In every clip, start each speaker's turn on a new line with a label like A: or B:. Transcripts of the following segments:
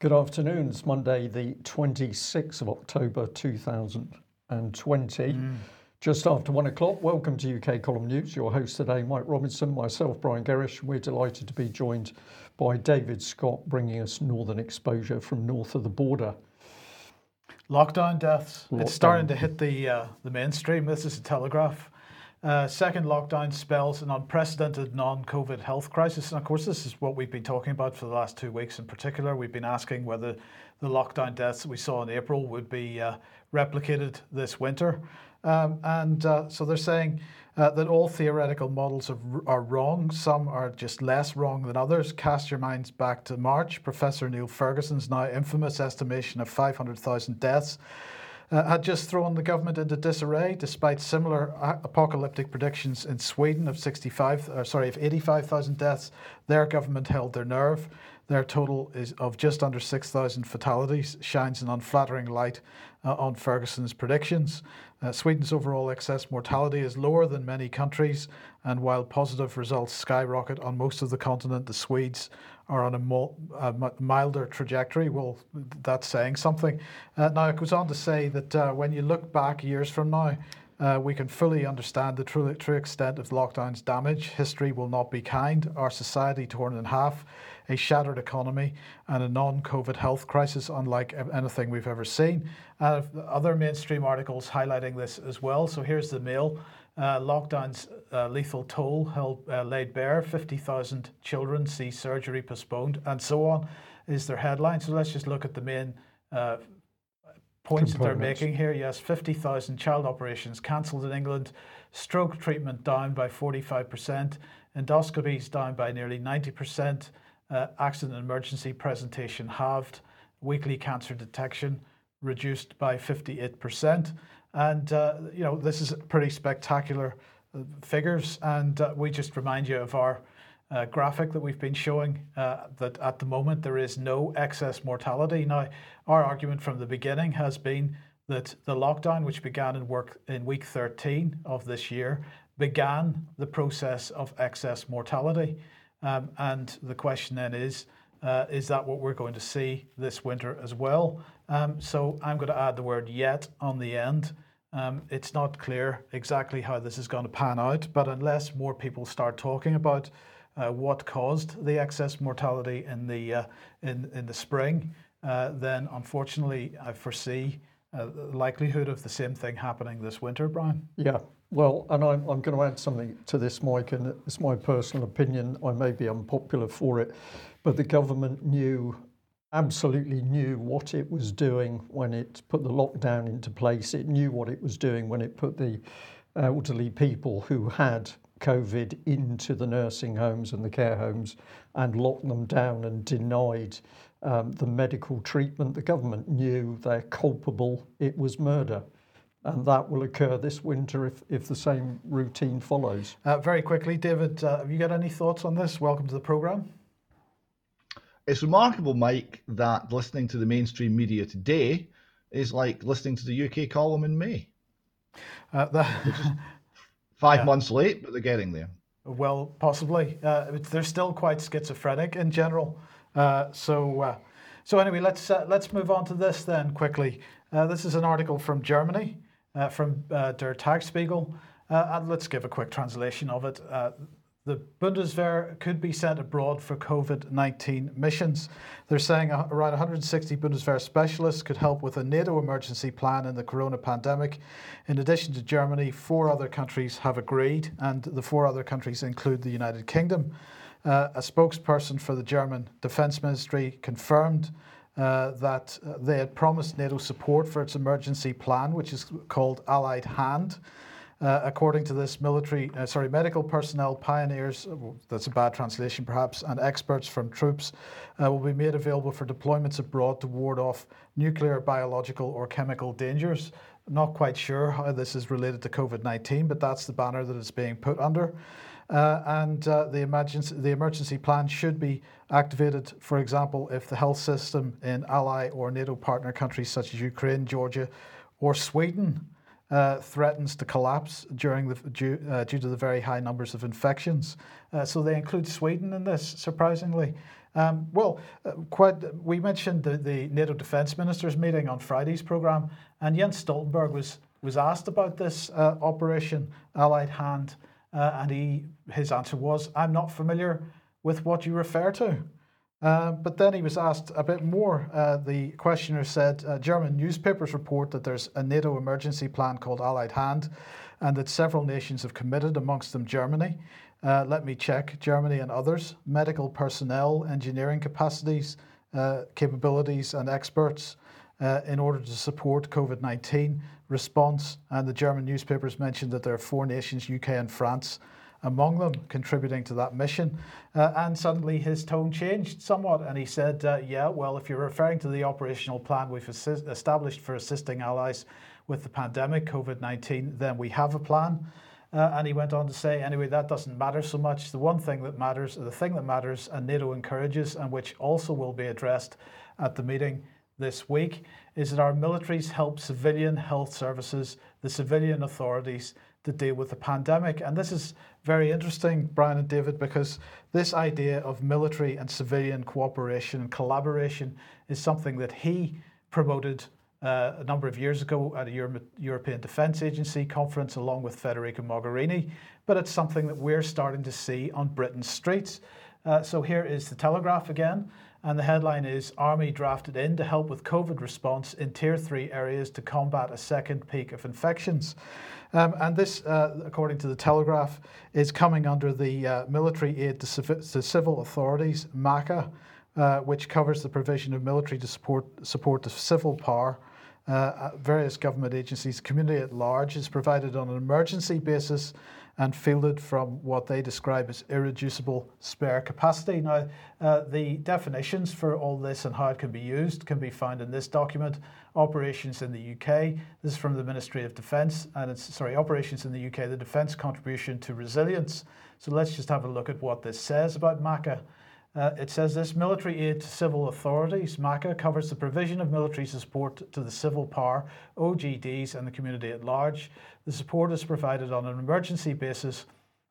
A: Good afternoon. It's Monday, the 26th of October 2020. Mm. Just after one o'clock, welcome to UK Column News. Your host today, Mike Robinson, myself, Brian Gerrish. We're delighted to be joined by David Scott, bringing us northern exposure from north of the border.
B: Lockdown deaths. Lockdown. It's starting to hit the uh, the mainstream. This is a Telegraph. Uh, second lockdown spells an unprecedented non COVID health crisis. And of course, this is what we've been talking about for the last two weeks in particular. We've been asking whether the lockdown deaths that we saw in April would be uh, replicated this winter. Um, and uh, so they're saying uh, that all theoretical models are wrong. Some are just less wrong than others. Cast your minds back to March. Professor Neil Ferguson's now infamous estimation of 500,000 deaths uh, had just thrown the government into disarray, despite similar apocalyptic predictions in Sweden of 65, or sorry, of 85,000 deaths. Their government held their nerve. Their total is of just under 6,000 fatalities, shines an unflattering light uh, on Ferguson's predictions. Uh, Sweden's overall excess mortality is lower than many countries, and while positive results skyrocket on most of the continent, the Swedes are on a, a milder trajectory. Well, that's saying something. Uh, now, it goes on to say that uh, when you look back years from now, uh, we can fully understand the true, true extent of lockdown's damage. History will not be kind. Our society torn in half, a shattered economy, and a non COVID health crisis unlike anything we've ever seen. And other mainstream articles highlighting this as well. So here's the Mail. Uh, lockdown's uh, lethal toll held, uh, laid bare. 50,000 children see surgery postponed, and so on, is their headline. So let's just look at the main uh, points that they're making here. Yes, 50,000 child operations cancelled in England, stroke treatment down by 45%, endoscopies down by nearly 90%, uh, accident and emergency presentation halved, weekly cancer detection reduced by 58%. And, uh, you know, this is pretty spectacular uh, figures. And uh, we just remind you of our uh, graphic that we've been showing uh, that at the moment there is no excess mortality. Now, our argument from the beginning has been that the lockdown, which began in work in week 13 of this year, began the process of excess mortality. Um, and the question then is, uh, is that what we're going to see this winter as well? Um, so I'm going to add the word yet on the end. Um, it's not clear exactly how this is going to pan out, but unless more people start talking about uh, what caused the excess mortality in the uh, in in the spring, uh, then unfortunately I foresee the likelihood of the same thing happening this winter, Brian.
A: Yeah. Well, and I'm, I'm going to add something to this, Mike, and it's my personal opinion. I may be unpopular for it, but the government knew absolutely knew what it was doing when it put the lockdown into place. It knew what it was doing when it put the elderly people who had COVID into the nursing homes and the care homes and locked them down and denied um, the medical treatment. The government knew they're culpable, it was murder. And that will occur this winter if, if the same routine follows.
B: Uh, very quickly, David, uh, have you got any thoughts on this? Welcome to the programme.
C: It's remarkable, Mike, that listening to the mainstream media today is like listening to the UK column in May. Uh, that, five yeah. months late, but they're getting there.
B: Well, possibly. Uh, they're still quite schizophrenic in general. Uh, so, uh, so anyway, let's uh, let's move on to this then quickly. Uh, this is an article from Germany, from Der Tagesspiegel, and let's give a quick translation of it the Bundeswehr could be sent abroad for COVID 19 missions. They're saying around 160 Bundeswehr specialists could help with a NATO emergency plan in the corona pandemic. In addition to Germany, four other countries have agreed, and the four other countries include the United Kingdom. Uh, a spokesperson for the German Defense Ministry confirmed uh, that uh, they had promised NATO support for its emergency plan, which is called Allied Hand. Uh, according to this, military, uh, sorry, medical personnel, pioneers, uh, that's a bad translation perhaps, and experts from troops uh, will be made available for deployments abroad to ward off nuclear, biological, or chemical dangers. Not quite sure how this is related to COVID 19, but that's the banner that it's being put under. Uh, and uh, the, emergency, the emergency plan should be activated, for example, if the health system in ally or NATO partner countries such as Ukraine, Georgia, or Sweden uh, threatens to collapse during the, due, uh, due, to the very high numbers of infections. Uh, so they include Sweden in this, surprisingly. Um, well, uh, quite. We mentioned the, the, NATO defence ministers meeting on Friday's programme, and Jens Stoltenberg was was asked about this uh, operation Allied Hand, uh, and he his answer was, "I'm not familiar with what you refer to." Uh, but then he was asked a bit more. Uh, the questioner said uh, German newspapers report that there's a NATO emergency plan called Allied Hand and that several nations have committed, amongst them Germany. Uh, let me check Germany and others, medical personnel, engineering capacities, uh, capabilities, and experts in order to support COVID 19 response. And the German newspapers mentioned that there are four nations, UK and France, among them contributing to that mission. Uh, and suddenly his tone changed somewhat, and he said, uh, Yeah, well, if you're referring to the operational plan we've assist- established for assisting allies with the pandemic, COVID 19, then we have a plan. Uh, and he went on to say, anyway, that doesn't matter so much. The one thing that matters, the thing that matters, and NATO encourages, and which also will be addressed at the meeting this week, is that our militaries help civilian health services, the civilian authorities, to deal with the pandemic. And this is very interesting, Brian and David, because this idea of military and civilian cooperation and collaboration is something that he promoted uh, a number of years ago at a Euro- European Defence Agency conference along with Federica Mogherini, but it's something that we're starting to see on Britain's streets. Uh, so here is the Telegraph again, and the headline is Army drafted in to help with COVID response in Tier 3 areas to combat a second peak of infections. Um, and this, uh, according to the Telegraph, is coming under the uh, military aid to, civ- to, civil authorities, MACA, uh, which covers the provision of military to support, support the civil power. Uh, various government agencies, community at large, is provided on an emergency basis and fielded from what they describe as irreducible spare capacity. Now, uh, the definitions for all this and how it can be used can be found in this document, Operations in the UK. This is from the Ministry of Defence, and it's, sorry, Operations in the UK, the Defence Contribution to Resilience. So let's just have a look at what this says about MACA. Uh, it says this military aid to civil authorities. MACA covers the provision of military support to the civil power, OGDs, and the community at large. The support is provided on an emergency basis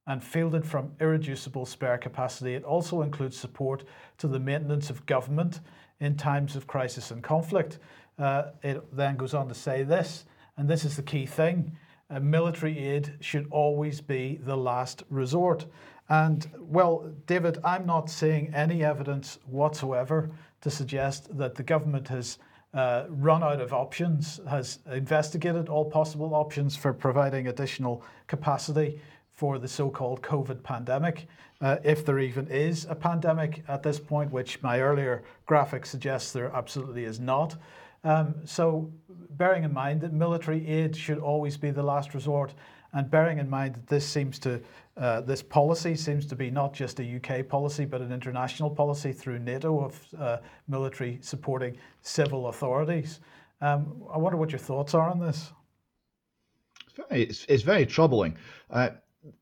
B: and fielded from irreducible spare capacity. It also includes support to the maintenance of government in times of crisis and conflict. Uh, it then goes on to say this, and this is the key thing uh, military aid should always be the last resort. And well, David, I'm not seeing any evidence whatsoever to suggest that the government has uh, run out of options, has investigated all possible options for providing additional capacity for the so called COVID pandemic, uh, if there even is a pandemic at this point, which my earlier graphic suggests there absolutely is not. Um, so, bearing in mind that military aid should always be the last resort, and bearing in mind that this seems to uh, this policy seems to be not just a UK policy, but an international policy through NATO of uh, military supporting civil authorities. Um, I wonder what your thoughts are on this.
C: It's very, it's, it's very troubling. Uh,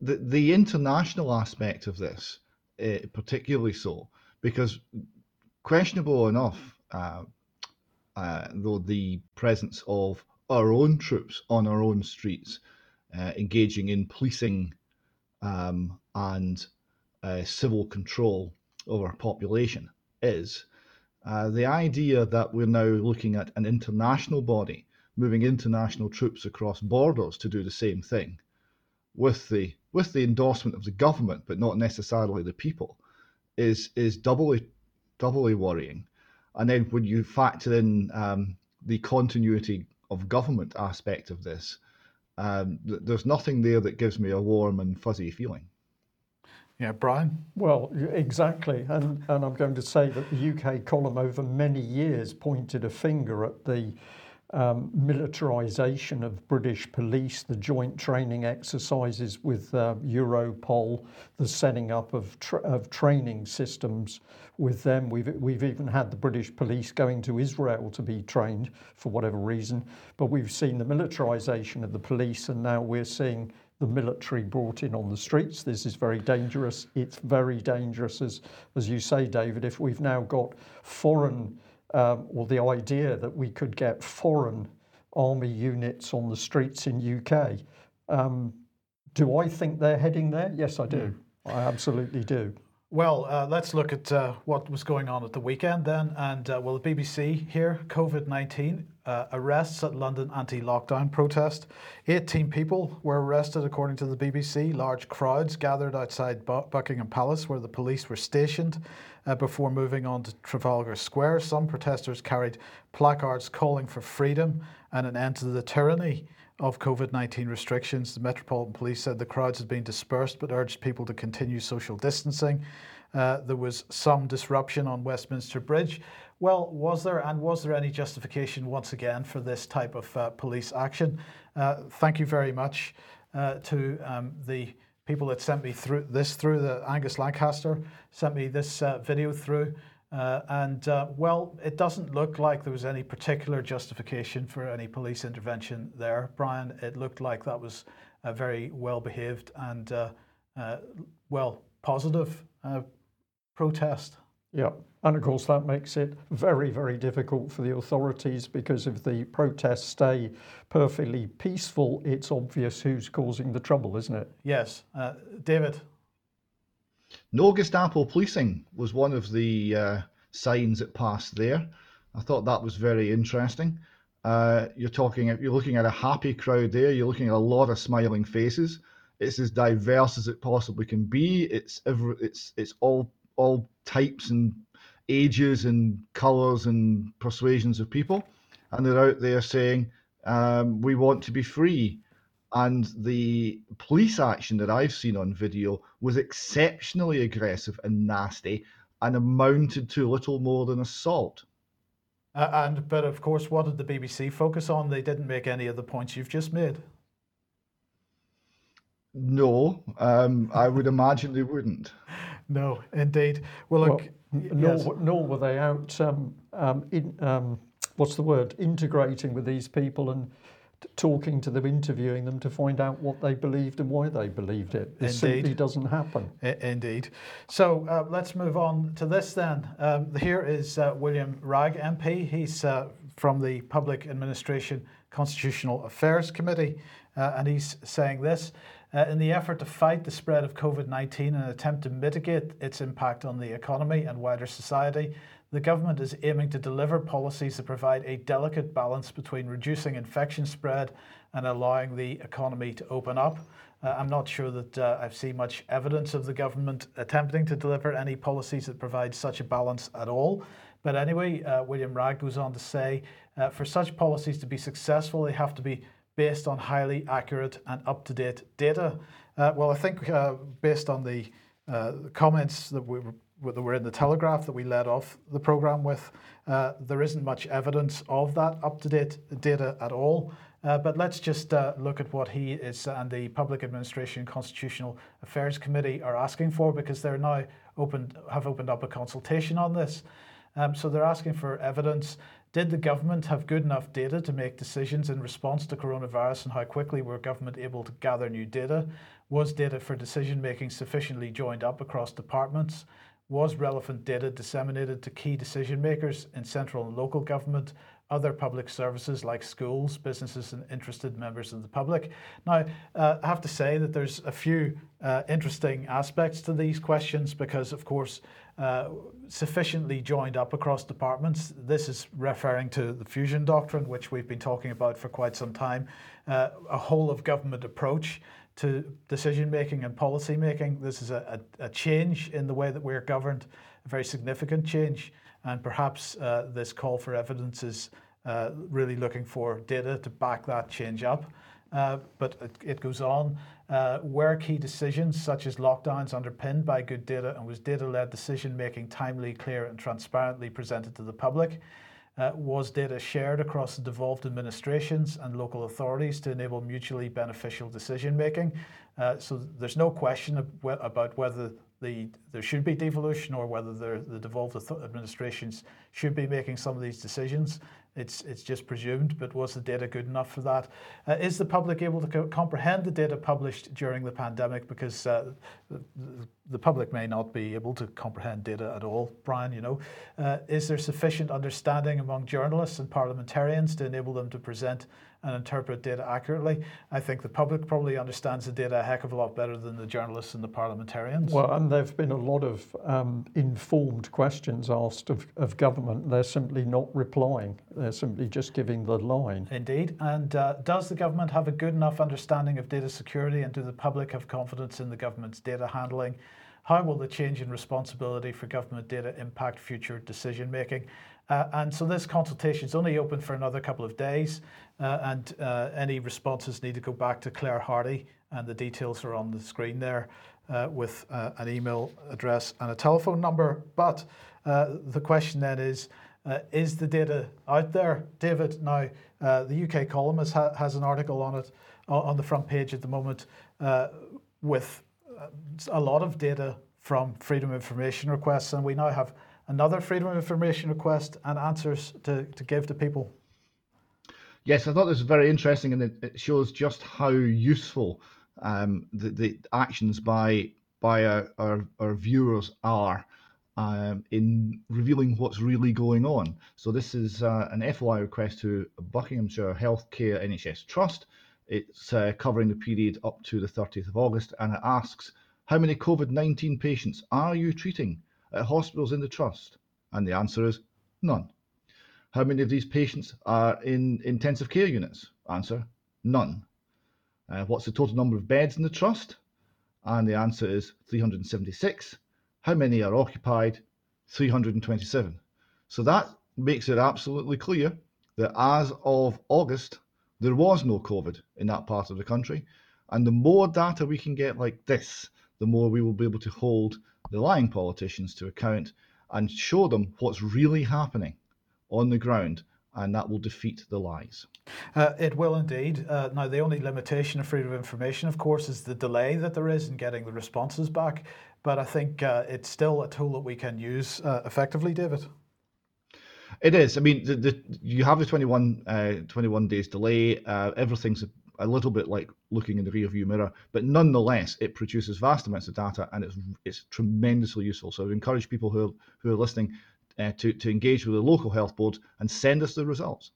C: the, the international aspect of this, uh, particularly so, because questionable enough, uh, uh, though the presence of our own troops on our own streets, engaging in policing um, and uh, civil control over population is uh, the idea that we're now looking at an international body moving international troops across borders to do the same thing with the with the endorsement of the government but not necessarily the people is is doubly doubly worrying. And then when you factor in um, the continuity of government aspect of this um, th- there's nothing there that gives me a warm and fuzzy feeling.
B: Yeah, Brian?
A: Well, exactly. And, and I'm going to say that the UK column over many years pointed a finger at the um, militarisation of British police, the joint training exercises with uh, Europol, the setting up of, tra- of training systems with them. We've, we've even had the British police going to Israel to be trained for whatever reason. But we've seen the militarisation of the police, and now we're seeing the military brought in on the streets. This is very dangerous. It's very dangerous, as, as you say, David, if we've now got foreign um, or the idea that we could get foreign army units on the streets in UK. Um, do I think they're heading there? Yes, I do. I absolutely do.
B: Well, uh, let's look at uh, what was going on at the weekend then. And uh, well, the BBC here COVID 19 uh, arrests at London anti lockdown protest. 18 people were arrested, according to the BBC. Large crowds gathered outside Buckingham Palace, where the police were stationed uh, before moving on to Trafalgar Square. Some protesters carried placards calling for freedom and an end to the tyranny of COVID 19 restrictions. The Metropolitan Police said the crowds had been dispersed but urged people to continue social distancing. Uh, there was some disruption on Westminster Bridge. Well, was there, and was there any justification once again for this type of uh, police action? Uh, thank you very much uh, to um, the people that sent me through this through the Angus Lancaster sent me this uh, video through. Uh, and uh, well, it doesn't look like there was any particular justification for any police intervention there, Brian. It looked like that was a very well behaved and uh, uh well positive uh, protest.
A: Yeah, and of course that makes it very, very difficult for the authorities because if the protests stay perfectly peaceful, it's obvious who's causing the trouble, isn't it?
B: Yes, uh, David.
C: No Gestapo policing was one of the uh, signs that passed there. I thought that was very interesting. Uh, you're talking, you're looking at a happy crowd there. You're looking at a lot of smiling faces. It's as diverse as it possibly can be. It's every, it's it's all all types and ages and colours and persuasions of people, and they're out there saying, um, "We want to be free." and the police action that I've seen on video was exceptionally aggressive and nasty and amounted to little more than assault.
B: Uh, and but of course, what did the BBC focus on? They didn't make any of the points you've just made.
C: No, um, I would imagine they wouldn't.
B: No, indeed. Well, look,
A: well, nor, yes. nor were they out. Um, um, in, um, what's the word? Integrating with these people and talking to them, interviewing them to find out what they believed and why they believed it. It Indeed. simply doesn't happen.
B: Indeed. So uh, let's move on to this then. Um, here is uh, William Wragg MP. He's uh, from the Public Administration Constitutional Affairs Committee, uh, and he's saying this. Uh, in the effort to fight the spread of COVID 19 and attempt to mitigate its impact on the economy and wider society, the government is aiming to deliver policies that provide a delicate balance between reducing infection spread and allowing the economy to open up. Uh, I'm not sure that uh, I've seen much evidence of the government attempting to deliver any policies that provide such a balance at all. But anyway, uh, William Wragg goes on to say uh, for such policies to be successful, they have to be based on highly accurate and up to date data. Uh, well, I think uh, based on the comments that we were that were in the Telegraph that we led off the program with, uh, there isn't much evidence of that up to date data at all. Uh, but let's just uh, look at what he is and the Public Administration Constitutional Affairs Committee are asking for because they're now opened have opened up a consultation on this. Um, so they're asking for evidence. Did the government have good enough data to make decisions in response to coronavirus and how quickly were government able to gather new data? Was data for decision making sufficiently joined up across departments? was relevant data disseminated to key decision makers in central and local government, other public services like schools, businesses, and interested members of the public. Now, uh, I have to say that there's a few uh, interesting aspects to these questions because, of course, uh, sufficiently joined up across departments. This is referring to the fusion doctrine, which we've been talking about for quite some time, uh, a whole of government approach to decision making and policy making. This is a, a, a, change in the way that we're governed, a very significant change. And perhaps uh, this call for evidence is uh, really looking for data to back that change up. Uh, but it, it, goes on. Uh, were key decisions such as lockdowns underpinned by good data and was data led decision making timely, clear, and transparently presented to the public? Uh, was data shared across the devolved administrations and local authorities to enable mutually beneficial decision making. Uh, so there's no question about whether the, there should be devolution or whether the devolved administrations should be making some of these decisions. It's, it's just presumed, but was the data good enough for that? Uh, is the public able to co comprehend the data published during the pandemic? Because uh, the public may not be able to comprehend data at all, Brian, you know. Uh, is there sufficient understanding among journalists and parliamentarians to enable them to present and interpret data accurately? I think the public probably understands the data a heck of a lot better than the journalists and the parliamentarians.
A: Well, and there have been a lot of um, informed questions asked of, of government. They're simply not replying. They're simply just giving the line.
B: Indeed. And uh, does the government have a good enough understanding of data security and do the public have confidence in the government's data handling? How will the change in responsibility for government data impact future decision making? Uh, and so this consultation is only open for another couple of days, uh, and uh, any responses need to go back to Claire Hardy, and the details are on the screen there uh, with uh, an email address and a telephone number. But Uh, the question then is, uh, is the data out there? David, now uh, the UK columnist ha has an article on it on the front page at the moment with a lot of data from Freedom of Information requests, and we now have another Freedom of Information request and answers to, to give to people.
C: Yes, I thought this was very interesting, and it, it shows just how useful um, the, the actions by by our, our, our viewers are um, in revealing what's really going on. So this is uh, an FOI request to Buckinghamshire Healthcare NHS Trust. It's uh, covering the period up to the 30th of August and it asks, how many COVID-19 patients are you treating at hospitals in the trust? And the answer is none. How many of these patients are in intensive care units? Answer, none. Uh, what's the total number of beds in the trust? And the answer is 376. How many are occupied? 327. So that makes it absolutely clear that as of August, there was no COVID in that part of the country. And the more data we can get like this, the more we will be able to hold the lying politicians to account and show them what's really happening on the ground and that will defeat the lies.
B: Uh, it will indeed. Uh, now, the only limitation of freedom of information, of course, is the delay that there is in getting the responses back. But I think uh, it's still a tool that we can use uh, effectively, David.
C: It is. I mean, the, the, you have the 21, uh, 21 days delay. Uh, everything's a, a, little bit like looking in the rearview mirror, but nonetheless, it produces vast amounts of data and it's it's tremendously useful. So I would encourage people who are, who are listening uh, to to engage with the local health board and send us the results.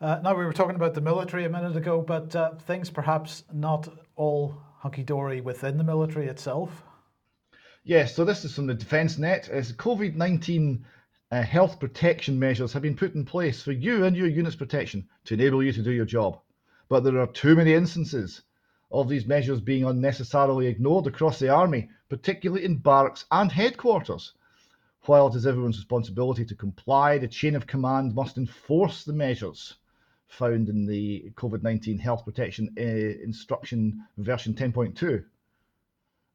B: Uh, now we were talking about the military a minute ago, but uh, things perhaps not all hunky dory within the military itself.
C: Yes. So this is from the Defence Net. As COVID nineteen uh, health protection measures have been put in place for you and your unit's protection to enable you to do your job. But there are too many instances of these measures being unnecessarily ignored across the army, particularly in barracks and headquarters. While it is everyone's responsibility to comply, the chain of command must enforce the measures found in the COVID 19 health protection uh, instruction version 10.2.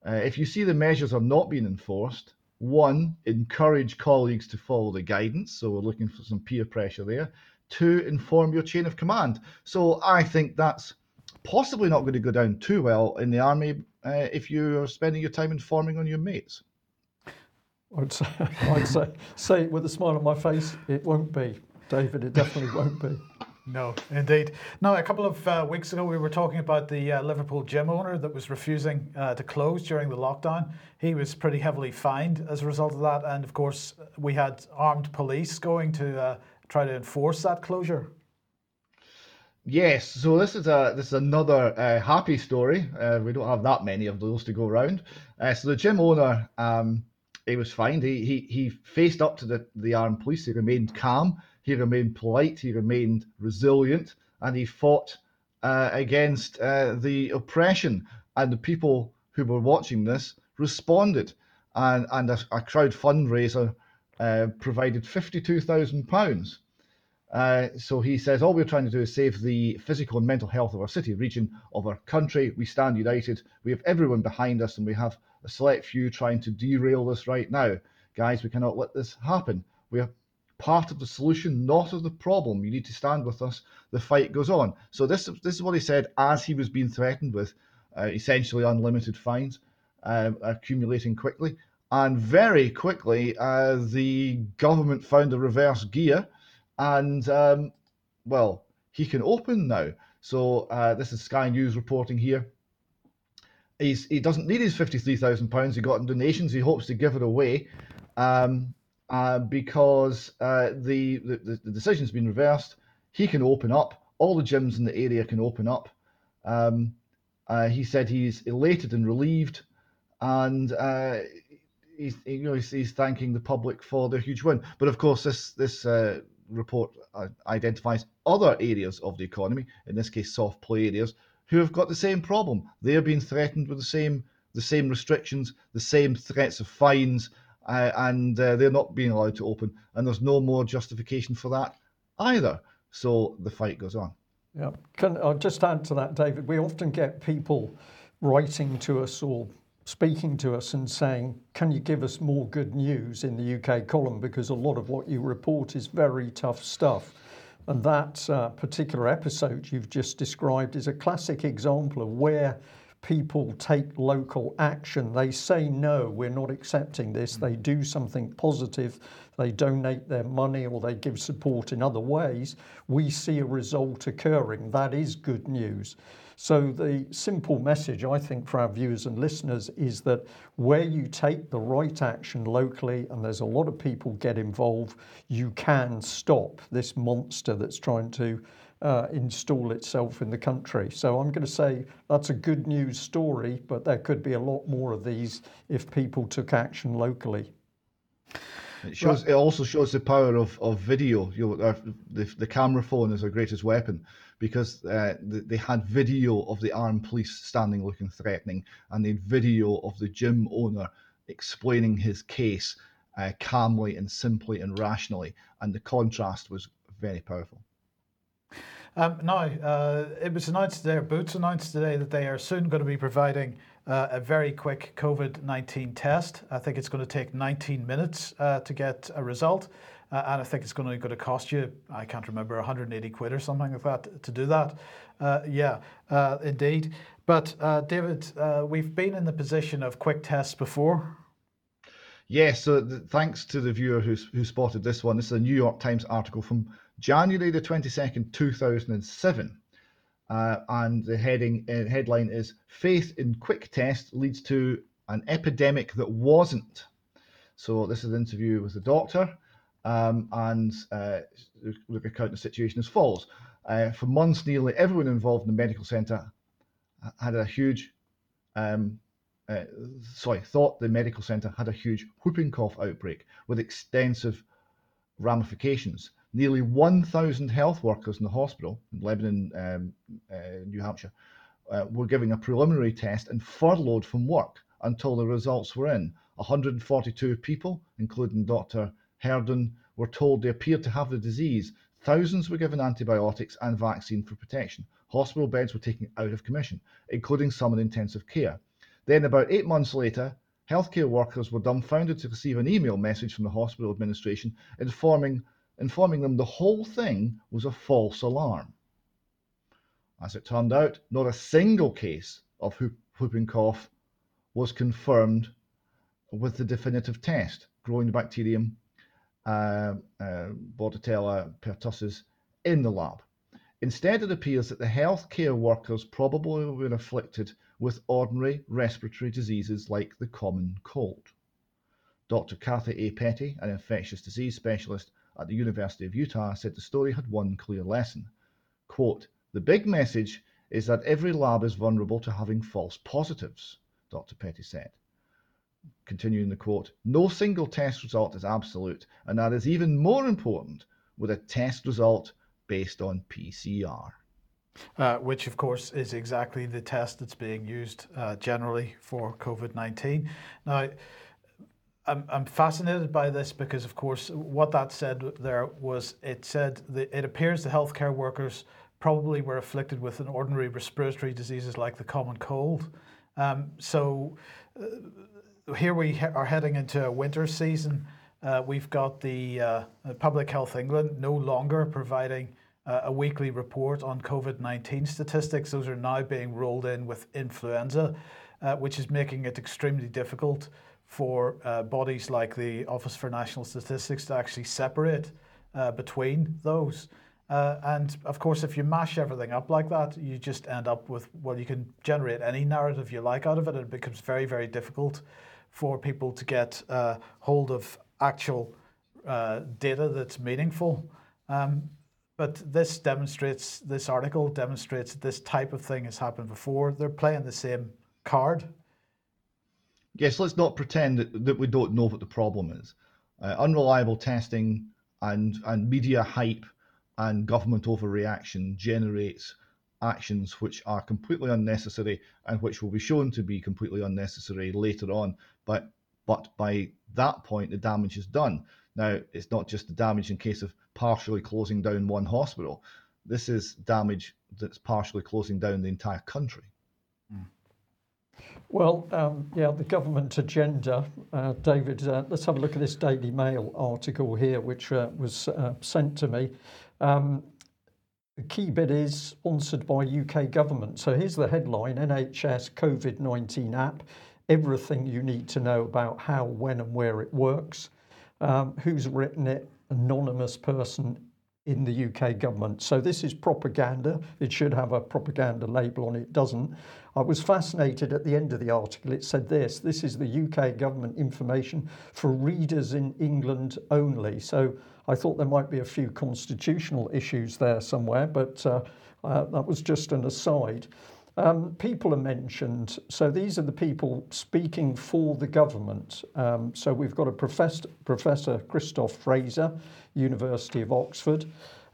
C: Uh, if you see the measures are not being enforced, one, encourage colleagues to follow the guidance. So we're looking for some peer pressure there. Two, inform your chain of command. So I think that's possibly not going to go down too well in the army uh, if you are spending your time informing on your mates.
A: I'd say, I'd say, say it with a smile on my face, it won't be, David. It definitely won't be.
B: No, indeed. Now, a couple of uh, weeks ago, we were talking about the uh, Liverpool gym owner that was refusing uh, to close during the lockdown. He was pretty heavily fined as a result of that. And of course, we had armed police going to uh, try to enforce that closure.
C: Yes, so this is a this is another uh, happy story. Uh, we don't have that many of those to go around. so the gym owner, um, he was fined. He, he he faced up to the the armed police. He remained calm he remained polite, he remained resilient, and he fought uh, against uh, the oppression. And the people who were watching this responded, and, and a, a crowd fundraiser uh, provided £52,000. Uh, so he says, all we're trying to do is save the physical and mental health of our city, region, of our country. We stand united. We have everyone behind us, and we have a select few trying to derail this right now. Guys, we cannot let this happen. We part of the solution, not of the problem. You need to stand with us. The fight goes on. So this this is what he said as he was being threatened with uh, essentially unlimited fines uh, accumulating quickly. And very quickly, uh, the government found a reverse gear, and um, well, he can open now. So uh, this is Sky News reporting here. he's, he doesn't need his £53,000 he got in donations. He hopes to give it away um, uh, because uh, the, the, the decision's been reversed. He can open up. All the gyms in the area can open up. Um, uh, he said he's elated and relieved, and uh, he's you know he's, he's, thanking the public for their huge win. But of course, this this report identifies other areas of the economy, in this case, soft play areas, who have got the same problem. They are being threatened with the same the same restrictions, the same threats of fines, uh, and uh, they're not being allowed to open. And there's no more justification for that either. So the fight goes on.
A: Yeah, can I'll just add to that, David? We often get people writing to us or speaking to us and saying, "Can you give us more good news in the UK column?" Because a lot of what you report is very tough stuff. And that uh, particular episode you've just described is a classic example of where people take local action. They say, no, we're not accepting this. Hmm. They do something positive. They donate their money or they give support in other ways. We see a result occurring. That is good news. So, the simple message, I think, for our viewers and listeners is that where you take the right action locally, and there's a lot of people get involved, you can stop this monster that's trying to uh, install itself in the country. So I'm going to say that's a good news story, but there could be a lot more of these if people took action locally.
C: It shows. It also shows the power of, of video. You know, the, the camera phone is our greatest weapon because uh, they had video of the armed police standing looking threatening, and they had video of the gym owner explaining his case uh, calmly and simply and rationally, and the contrast was very powerful.
B: Um, now, uh, it was announced today, Boots announced today that they are soon going to be providing uh, a very quick COVID 19 test. I think it's going to take 19 minutes uh, to get a result. Uh, and I think it's going to, going to cost you, I can't remember, 180 quid or something like that to do that. Uh, yeah, uh, indeed. But David, we've been in the position of quick tests before.
C: Yes, so th- thanks to the viewer who spotted this one. This is a New York Times article from January the 22nd, 2007. Uh, and the heading uh, headline is Faith in Quick Test Leads to an Epidemic That Wasn't. So, this is an interview with the doctor, um, and uh, account the situation as follows. Uh, for months, nearly everyone involved in the medical centre had a huge, um, uh, sorry, thought the medical centre had a huge whooping cough outbreak with extensive ramifications nearly 1,000 health workers in the hospital in Lebanon, um, uh, New Hampshire, uh, were giving a preliminary test and furloughed from work until the results were in. 142 people, including Dr. Herndon, were told they appeared to have the disease. Thousands were given antibiotics and vaccine for protection. Hospital beds were taken out of commission, including some in intensive care. Then, about eight months later, healthcare workers were dumbfounded to receive an email message from the hospital administration informing informing them the whole thing was a false alarm. As it turned out, not a single case of whooping cough was confirmed with the definitive test, growing the bacterium uh, uh, Bordetella pertussis in the lab. Instead, it appears that the healthcare workers probably were afflicted with ordinary respiratory diseases like the common cold. Dr. Cathy A. Petti, an infectious disease specialist, at the University of Utah said the story had one clear lesson. Quote, the big message is that every lab is vulnerable to having false positives, Dr. Petti said. Continuing the quote, no single test result is absolute, and that is even more important with a test result based on PCR.
B: Uh, which, of course, is exactly the test that's being used uh, generally for COVID 19. Now, I'm, I'm fascinated by this because, of course, what that said there was it said that it appears the healthcare workers probably were afflicted with an ordinary respiratory diseases like the common cold. Um, so uh, here we ha- are heading into a winter season. Uh, we've got the uh, Public Health England no longer providing uh, a weekly report on COVID 19 statistics. Those are now being rolled in with influenza, uh, which is making it extremely difficult for uh, bodies like the Office for National Statistics to actually separate uh, between those. Uh, and of course, if you mash everything up like that, you just end up with, well, you can generate any narrative you like out of it. And it becomes very, very difficult for people to get uh, hold of actual uh, data that's meaningful. Um, but this demonstrates, this article demonstrates this type of thing has happened before. They're playing the same card.
C: Yes, let's not pretend that, that we don't know what the problem is. Uh, unreliable testing and, and media hype and government overreaction generates actions which are completely unnecessary and which will be shown to be completely unnecessary later on. But but by that point, the damage is done. Now, it's not just the damage in case of partially closing down one hospital. This is damage that's partially closing down the entire country.
A: Well, um, yeah, the government agenda, uh, David. Uh, let's have a look at this Daily Mail article here, which uh, was uh, sent to me. Um, the key bit is sponsored by UK government. So here's the headline NHS COVID 19 app. Everything you need to know about how, when, and where it works. Um, who's written it? Anonymous person in the UK government. So this is propaganda. It should have a propaganda label on it. doesn't. I was fascinated at the end of the article. It said this this is the UK government information for readers in England only. So I thought there might be a few constitutional issues there somewhere, but uh, uh, that was just an aside. Um, people are mentioned. So these are the people speaking for the government. Um, so we've got a professor, Professor Christophe Fraser, University of Oxford.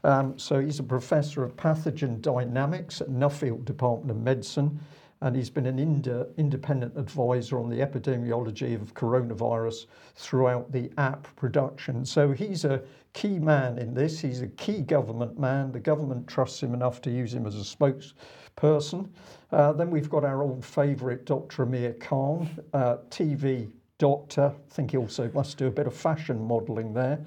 A: Um, so he's a professor of pathogen dynamics at Nuffield Department of Medicine and he's been an ind- independent advisor on the epidemiology of coronavirus throughout the app production. So he's a key man in this. He's a key government man. The government trusts him enough to use him as a spokesperson. Uh, then we've got our old favourite Dr. Amir Khan, uh, TV doctor. I think he also must do a bit of fashion modelling there.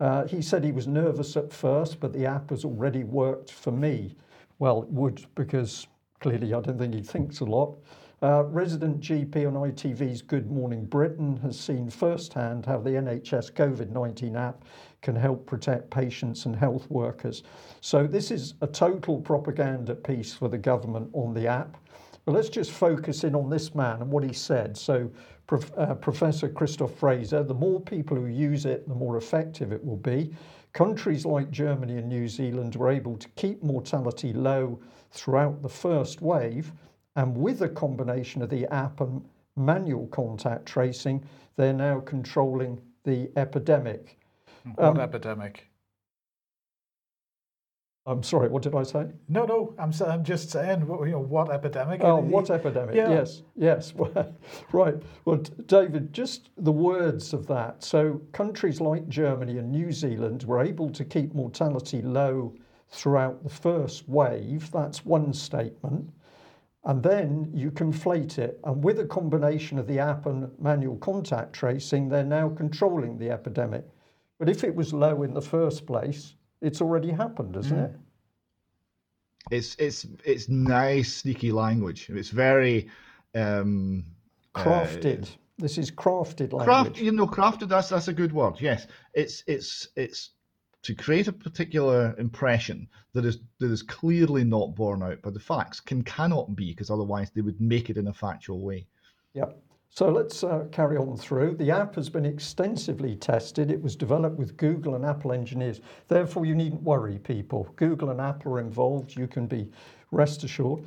A: Uh, he said he was nervous at first, but the app has already worked for me. Well, it would because Clearly, I don't think he thinks a lot. Uh, resident GP on ITV's Good Morning Britain has seen firsthand how the NHS COVID 19 app can help protect patients and health workers. So, this is a total propaganda piece for the government on the app. But let's just focus in on this man and what he said. So, Prof, uh, Professor Christophe Fraser, the more people who use it, the more effective it will be. Countries like Germany and New Zealand were able to keep mortality low throughout the first wave. And with a combination of the app and manual contact tracing, they're now controlling the epidemic.
B: What um, epidemic?
A: I'm sorry, what did I say?
B: No, no, I'm, I'm just saying, you know, what epidemic?
A: Oh, what epidemic? Yeah. Yes, yes. right. Well, David, just the words of that. So, countries like Germany and New Zealand were able to keep mortality low throughout the first wave. That's one statement. And then you conflate it. And with a combination of the app and manual contact tracing, they're now controlling the epidemic. But if it was low in the first place, it's already happened, isn't mm. it?
C: It's it's it's nice, sneaky language. It's very um,
A: crafted. Uh, this is crafted language.
C: Craft, you know, crafted. That's that's a good word. Yes, it's it's it's to create a particular impression that is that is clearly not borne out by the facts can cannot be because otherwise they would make it in a factual way.
A: Yep. So let's uh, carry on through. The app has been extensively tested. It was developed with Google and Apple engineers. Therefore, you needn't worry, people. Google and Apple are involved. You can be rest assured,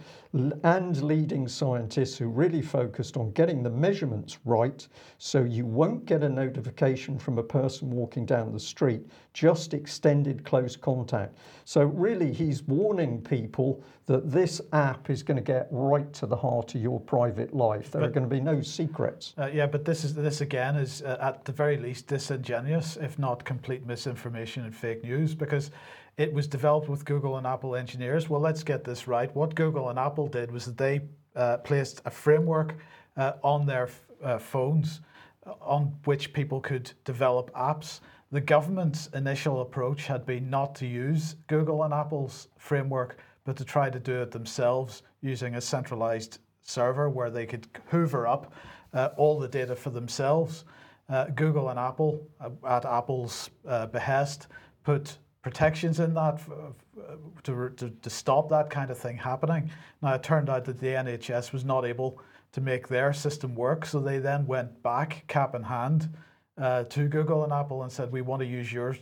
A: and leading scientists who really focused on getting the measurements right so you won't get a notification from a person walking down the street, just extended close contact. So, really, he's warning people that this app is going to get right to the heart of your private life. There but, are going to be no secrets.
B: Uh, yeah, but this is this again is uh, at the very least disingenuous, if not complete misinformation and fake news, because it was developed with Google and Apple engineers. Well, let's get this right. What Google and Apple did was that they uh, placed a framework uh, on their uh, phones uh, on which people could develop apps. The government's initial approach had been not to use Google and Apple's framework, but to try to do it themselves using a centralized server where they could hoover up uh, all the data for themselves. Uh, Google and Apple, at Apple's behest, put protections in that to, to, to stop that kind of thing happening. Now, it turned out that the NHS was not able to make their system work, so they then went back cap in hand uh, to Google and Apple and said, "We want to use your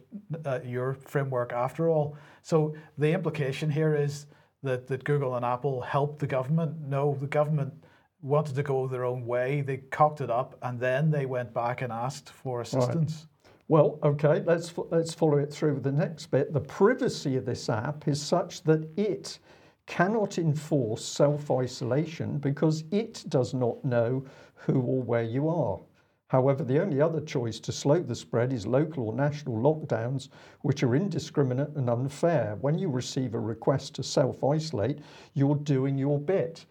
B: uh, your framework after all." So the implication here is that that Google and Apple helped the government. No, the government wanted to go their own way. They cocked it up, and then they went back and asked for assistance. Right.
A: Well, okay, let's let's follow it through with the next bit. The privacy of this app is such that it cannot enforce self-isolation because it does not know who or where you are. However, the only other choice to slow the spread is local or national lockdowns, which are indiscriminate and unfair. When you receive a request to self isolate, you're doing your bit.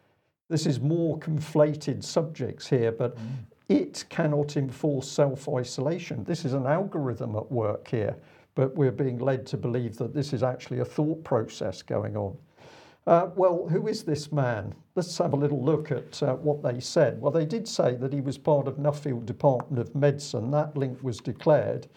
A: This is more conflated subjects here, but mm. It cannot enforce self isolation. This is an algorithm at work here, but we're being led to believe that this is actually a thought process going on. Uh, well, who is this man? Let's have a little look at uh, what they said. Well, they did say that he was part of Nuffield Department of Medicine. That link was declared,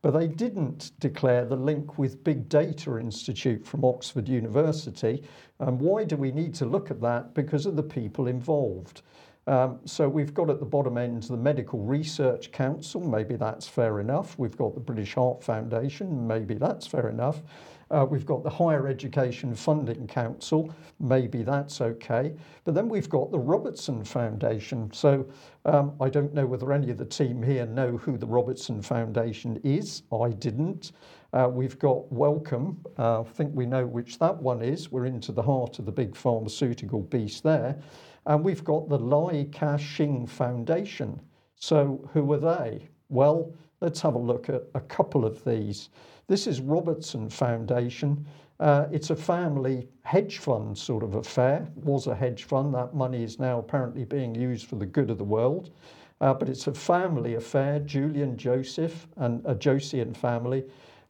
A: but they didn't declare the link with Big Data Institute from Oxford University. And why do we need to look at that? Because of the people involved. Um, so we've got at the bottom end the Medical Research Council, maybe that's fair enough. We've got the British Heart Foundation, maybe that's fair enough. Uh, we've got the Higher Education Funding Council, maybe that's okay. But then we've got the Robertson Foundation. So um, I don't know whether any of the team here know who the Robertson Foundation is. I didn't. Uh, we've got Wellcome. Uh, I think we know which that one is. We're into the heart of the big pharmaceutical beast there. And we've got the Li Ka-shing Foundation. So who are they? Well, let's have a look at a couple of these. This is Robertson Foundation. Uh, it's a family hedge fund sort of affair. Was a hedge fund. That money is now apparently being used for the good of the world. Uh, but it's a family affair. Julian Joseph and a Josian family,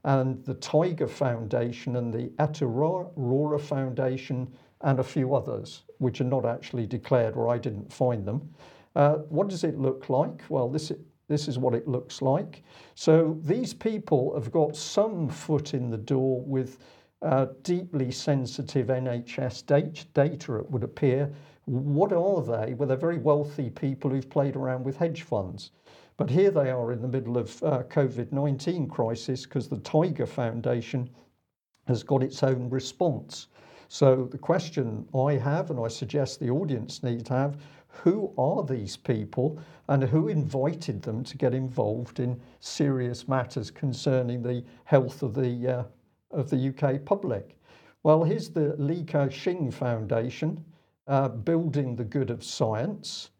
A: and the Tiger Foundation and the Atarora Foundation, and a few others, which are not actually declared, or I didn't find them. Uh, what does it look like? Well, this this is what it looks like. So these people have got some foot in the door with uh, deeply sensitive NHS data, it would appear. What are they? Well, they're very wealthy people who've played around with hedge funds. But here they are in the middle of uh, COVID 19 crisis because the Tiger Foundation has got its own response. So the question I have, and I suggest the audience need to have, who are these people and who invited them to get involved in serious matters concerning the health of the, uh, of the UK public? Well, here's the Li Ka-shing Foundation, uh, building the good of science.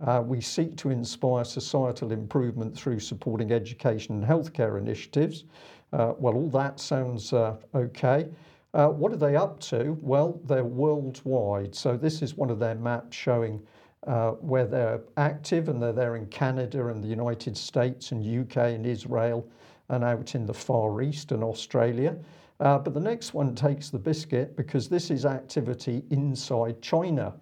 A: Uh, we seek to inspire societal improvement through supporting education and healthcare initiatives. Uh, well, all that sounds uh, okay. Uh, what are they up to? Well, they're worldwide. So this is one of their maps showing uh, where they're active, and they're there in Canada and the United States and UK and Israel and out in the Far East and Australia. Uh, but the next one takes the biscuit because this is activity inside China.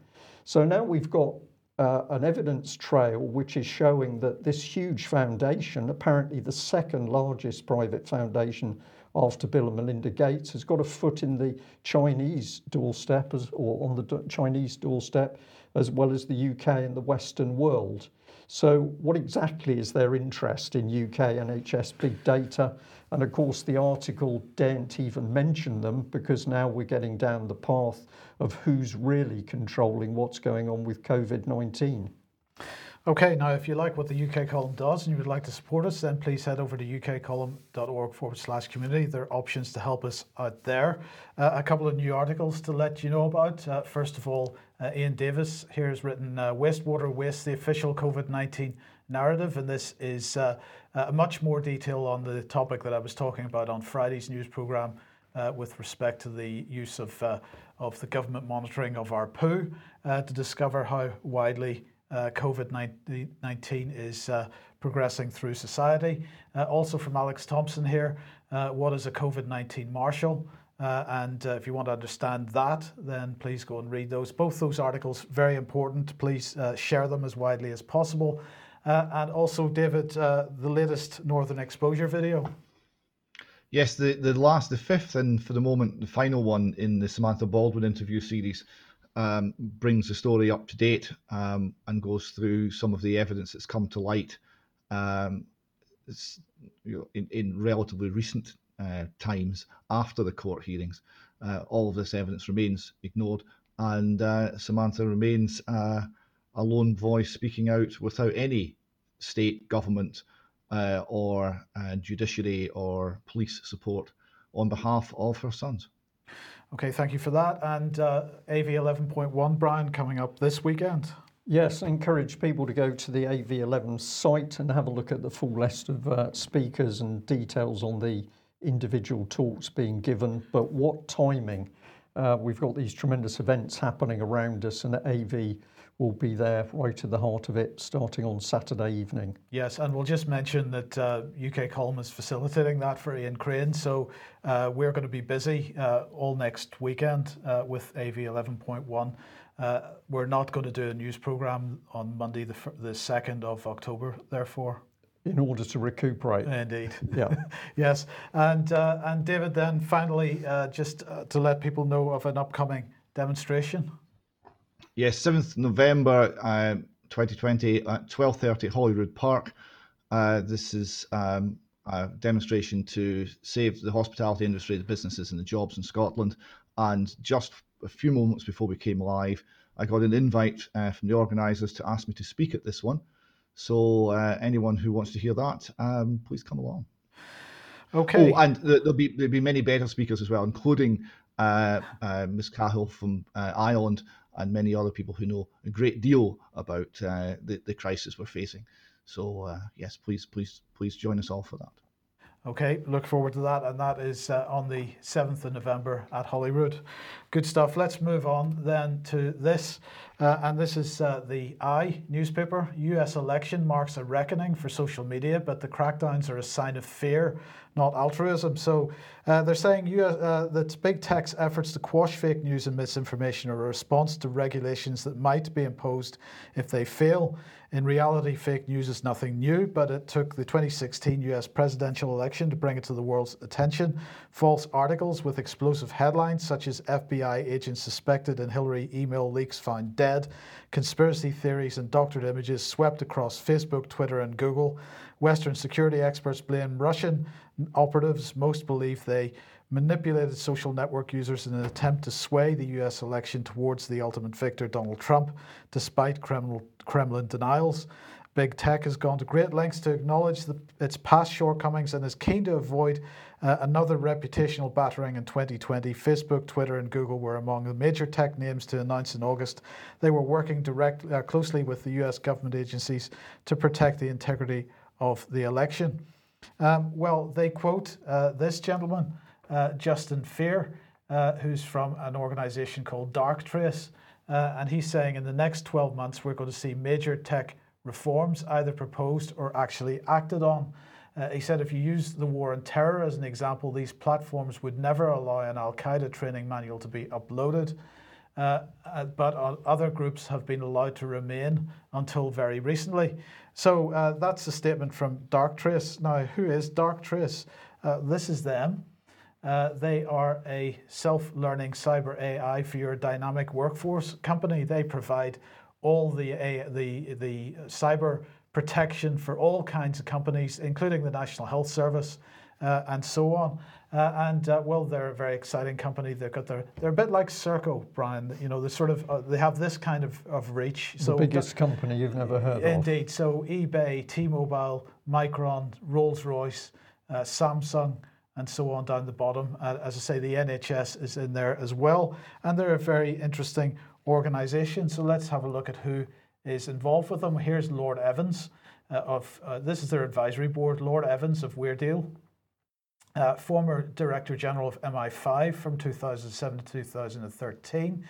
A: So now we've got uh, an evidence trail which is showing that this huge foundation, apparently the second largest private foundation after Bill and Melinda Gates, has got a foot in the Chinese doorstep as, or on the Chinese doorstep as well as the UK and the Western world. So, what exactly is their interest in UK NHS big data? And of course, the article didn't even mention them because now we're getting down the path of who's really controlling what's going on with COVID 19.
B: Okay, now if you like what the UK column does and you would like to support us, then please head over to ukcolumn.org forward slash community. There are options to help us out there. Uh, a couple of new articles to let you know about. Uh, first of all, uh, Iain Davis here has written uh, Wastewater Waste, the official COVID 19 narrative. And this is uh, uh, much more detail on the topic that I was talking about on Friday's news programme with respect to the use of, of the government monitoring of our poo to discover how widely uh, COVID 19 is uh, progressing through society. Uh, also from Alex Thomson here, uh, what is a COVID 19 marshal? Uh, and uh, if you want to understand that, then please go and read those. Both those articles, very important. Please share them as widely as possible. and also, David, the latest Northern Exposure video.
C: Yes, the, the last, the fifth, and for the moment, the final one in the Samantha Baldwin interview series um, brings the story up to date um, and goes through some of the evidence that's come to light um, you know, in, in relatively recent uh, times after the court hearings. Uh, all of this evidence remains ignored, and uh, Samantha remains uh, a lone voice speaking out without any state government uh, or uh, judiciary or police support on behalf of her sons.
B: Okay, thank you for that. And uh, AV 11.1, Brian, coming up this weekend.
A: Yes, encourage people to go to the AV11 site and have a look at the full list of uh, speakers and details on the individual talks being given. But what timing? Uh, we've got these tremendous events happening around us, and AV will be there right at the heart of it starting on Saturday evening.
B: Yes, and we'll just mention that uh, UK Column is facilitating that for Ian Crane. So uh, we're going to be busy uh, all next weekend uh, with AV 11.1. Uh, we're not going to do a news program on Monday, the, the 2nd of October, therefore.
A: In order to recuperate.
B: Indeed.
A: Yeah.
B: yes. And, uh, and David, then finally, just to let people know of an upcoming demonstration.
C: Yes, 7th November uh, 2020 at 12.30 Holyrood Park. Uh, this is um, a demonstration to save the hospitality industry, the businesses and the jobs in Scotland. And just a few moments before we came live, I got an invite uh, from the organisers to ask me to speak at this one. So uh, anyone who wants to hear that, um, please come along.
B: Okay.
C: Oh, and there'll be there'll be many better speakers as well, including uh, uh, Miss Cahill from uh, Ireland and many other people who know a great deal about uh, the, the crisis we're facing. So yes, please, please, please join us all for that.
B: Okay, look forward to that, and that is uh, on the 7th of November at Holyrood. Good stuff. Let's move on then to this, uh, and this is uh, the I newspaper. U.S. election marks a reckoning for social media, but the crackdowns are a sign of fear not altruism. So uh, they're saying US, uh, that big tech's efforts to quash fake news and misinformation are a response to regulations that might be imposed if they fail. In reality, fake news is nothing new, but it took the 2016 US presidential election to bring it to the world's attention. False articles with explosive headlines, such as FBI agents suspected in Hillary email leaks found dead, conspiracy theories and doctored images swept across Facebook, Twitter, and Google. Western security experts blame Russian operatives. Most believe they manipulated social network users in an attempt to sway the US election towards the ultimate victor, Donald Trump, despite Kremlin denials. Big tech has gone to great lengths to acknowledge the, its past shortcomings and is keen to avoid uh, another reputational battering in 2020. Facebook, Twitter, and Google were among the major tech names to announce in August they were working uh, closely with the US government agencies to protect the integrity of the election. Um, well, they quote uh, this gentleman, uh, Justin Fier, uh, who's from an organization called Darktrace. Uh, and he's saying in the next 12 months, we're going to see major tech reforms either proposed or actually acted on. Uh, he said if you use the war on terror as an example, these platforms would never allow an Al Qaeda training manual to be uploaded. Uh, uh, but other groups have been allowed to remain until very recently. So uh, that's a statement from Darktrace. Now, who is Darktrace? Uh, this is them. Uh, they are a self learning cyber AI for your dynamic workforce company. They provide all the, the, the cyber protection for all kinds of companies, including the National Health Service uh, and so on. Uh, and uh, well, they're a very exciting company. They've got their they're a bit like Serco, Brian. You know, they sort of uh, they have this kind of, of reach.
A: The so biggest company you've never heard
B: indeed. of. Indeed. So eBay, T-Mobile, Micron, Rolls-Royce, uh, Samsung, and so on down the bottom. Uh, as I say, the NHS is in there as well, and they're a very interesting organisation. So let's have a look at who is involved with them. Here's Lord Evans uh, of this is their advisory board. Lord Evans of Weardale uh, former Director General of MI5 from 2007 to 2013.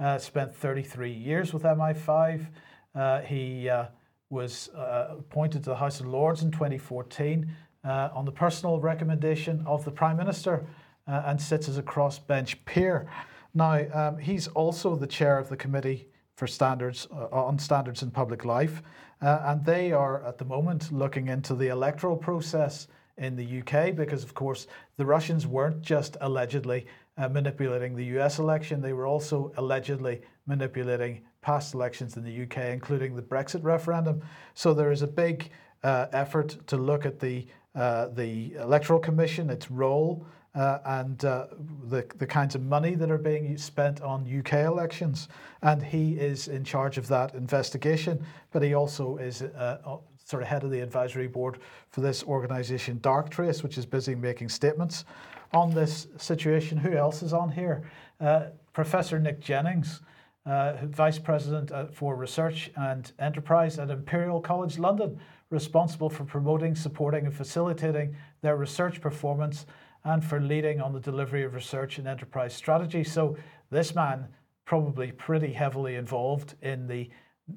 B: Uh, spent 33 years with MI5. Uh, he uh, was uh, appointed to the House of Lords in 2014 uh, on the personal recommendation of the Prime Minister and sits as a crossbench peer. Now, um, he's also the chair of the Committee for Standards on Standards in Public Life, and they are at the moment looking into the electoral process in the UK because, of course, the Russians weren't just allegedly uh, manipulating the US election, they were also allegedly manipulating past elections in the UK, including the Brexit referendum. So there is a big uh, effort to look at the uh, the Electoral Commission, its role, uh, and uh, the, the kinds of money that are being spent on UK elections. And he is in charge of that investigation, but he also is uh, sort of head of the advisory board for this organisation, Darktrace, which is busy making statements on this situation. Who else is on here? Uh, Professor Nick Jennings. Uh, Vice President for Research and Enterprise at Imperial College London, responsible for promoting, supporting, and facilitating their research performance and for leading on the delivery of research and enterprise strategy. So, this man probably pretty heavily involved in the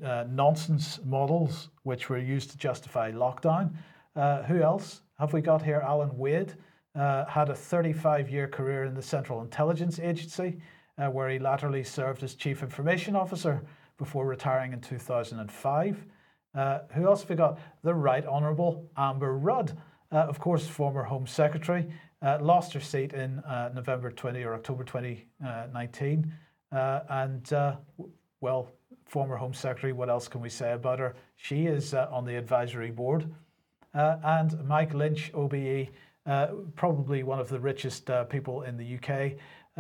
B: uh, nonsense models which were used to justify lockdown. Uh, who else have we got here? Alan Wade uh, had a 35 year career in the Central Intelligence Agency, uh, where he latterly served as Chief Information Officer before retiring in 2005. Uh, who else have we got? The Right Honourable Amber Rudd, uh, of course, former Home Secretary, Uh, lost her seat in uh, November 20 or October 2019. Uh, uh, and, uh, well, former Home Secretary, what else can we say about her? She is uh, on the advisory board. and Mike Lynch, OBE, probably one of the richest people in the UK,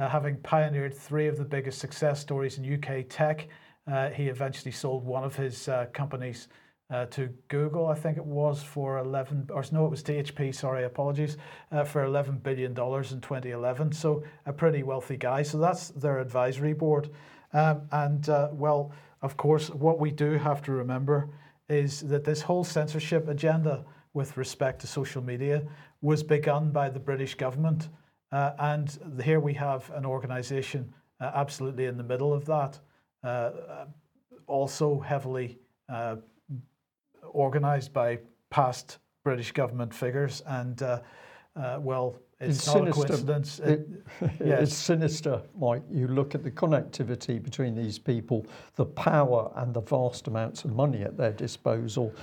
B: having pioneered three of the biggest success stories in UK tech. he eventually sold one of his companies uh, to Google, I think it was for 11, or no, it was THP, sorry, apologies, uh, for $11 billion in 2011. So a pretty wealthy guy. So that's their advisory board. Um, and uh, well, of course, what we do have to remember is that this whole censorship agenda with respect to social media was begun by the British government. Uh, and here we have an organization uh, absolutely in the middle of that, uh, also heavily organised by past British government figures, and uh, uh, well, it's, it's not sinister. a coincidence. It,
A: it, yes. It's sinister, Mike. You look at the connectivity between these people, the power and the vast amounts of money at their disposal.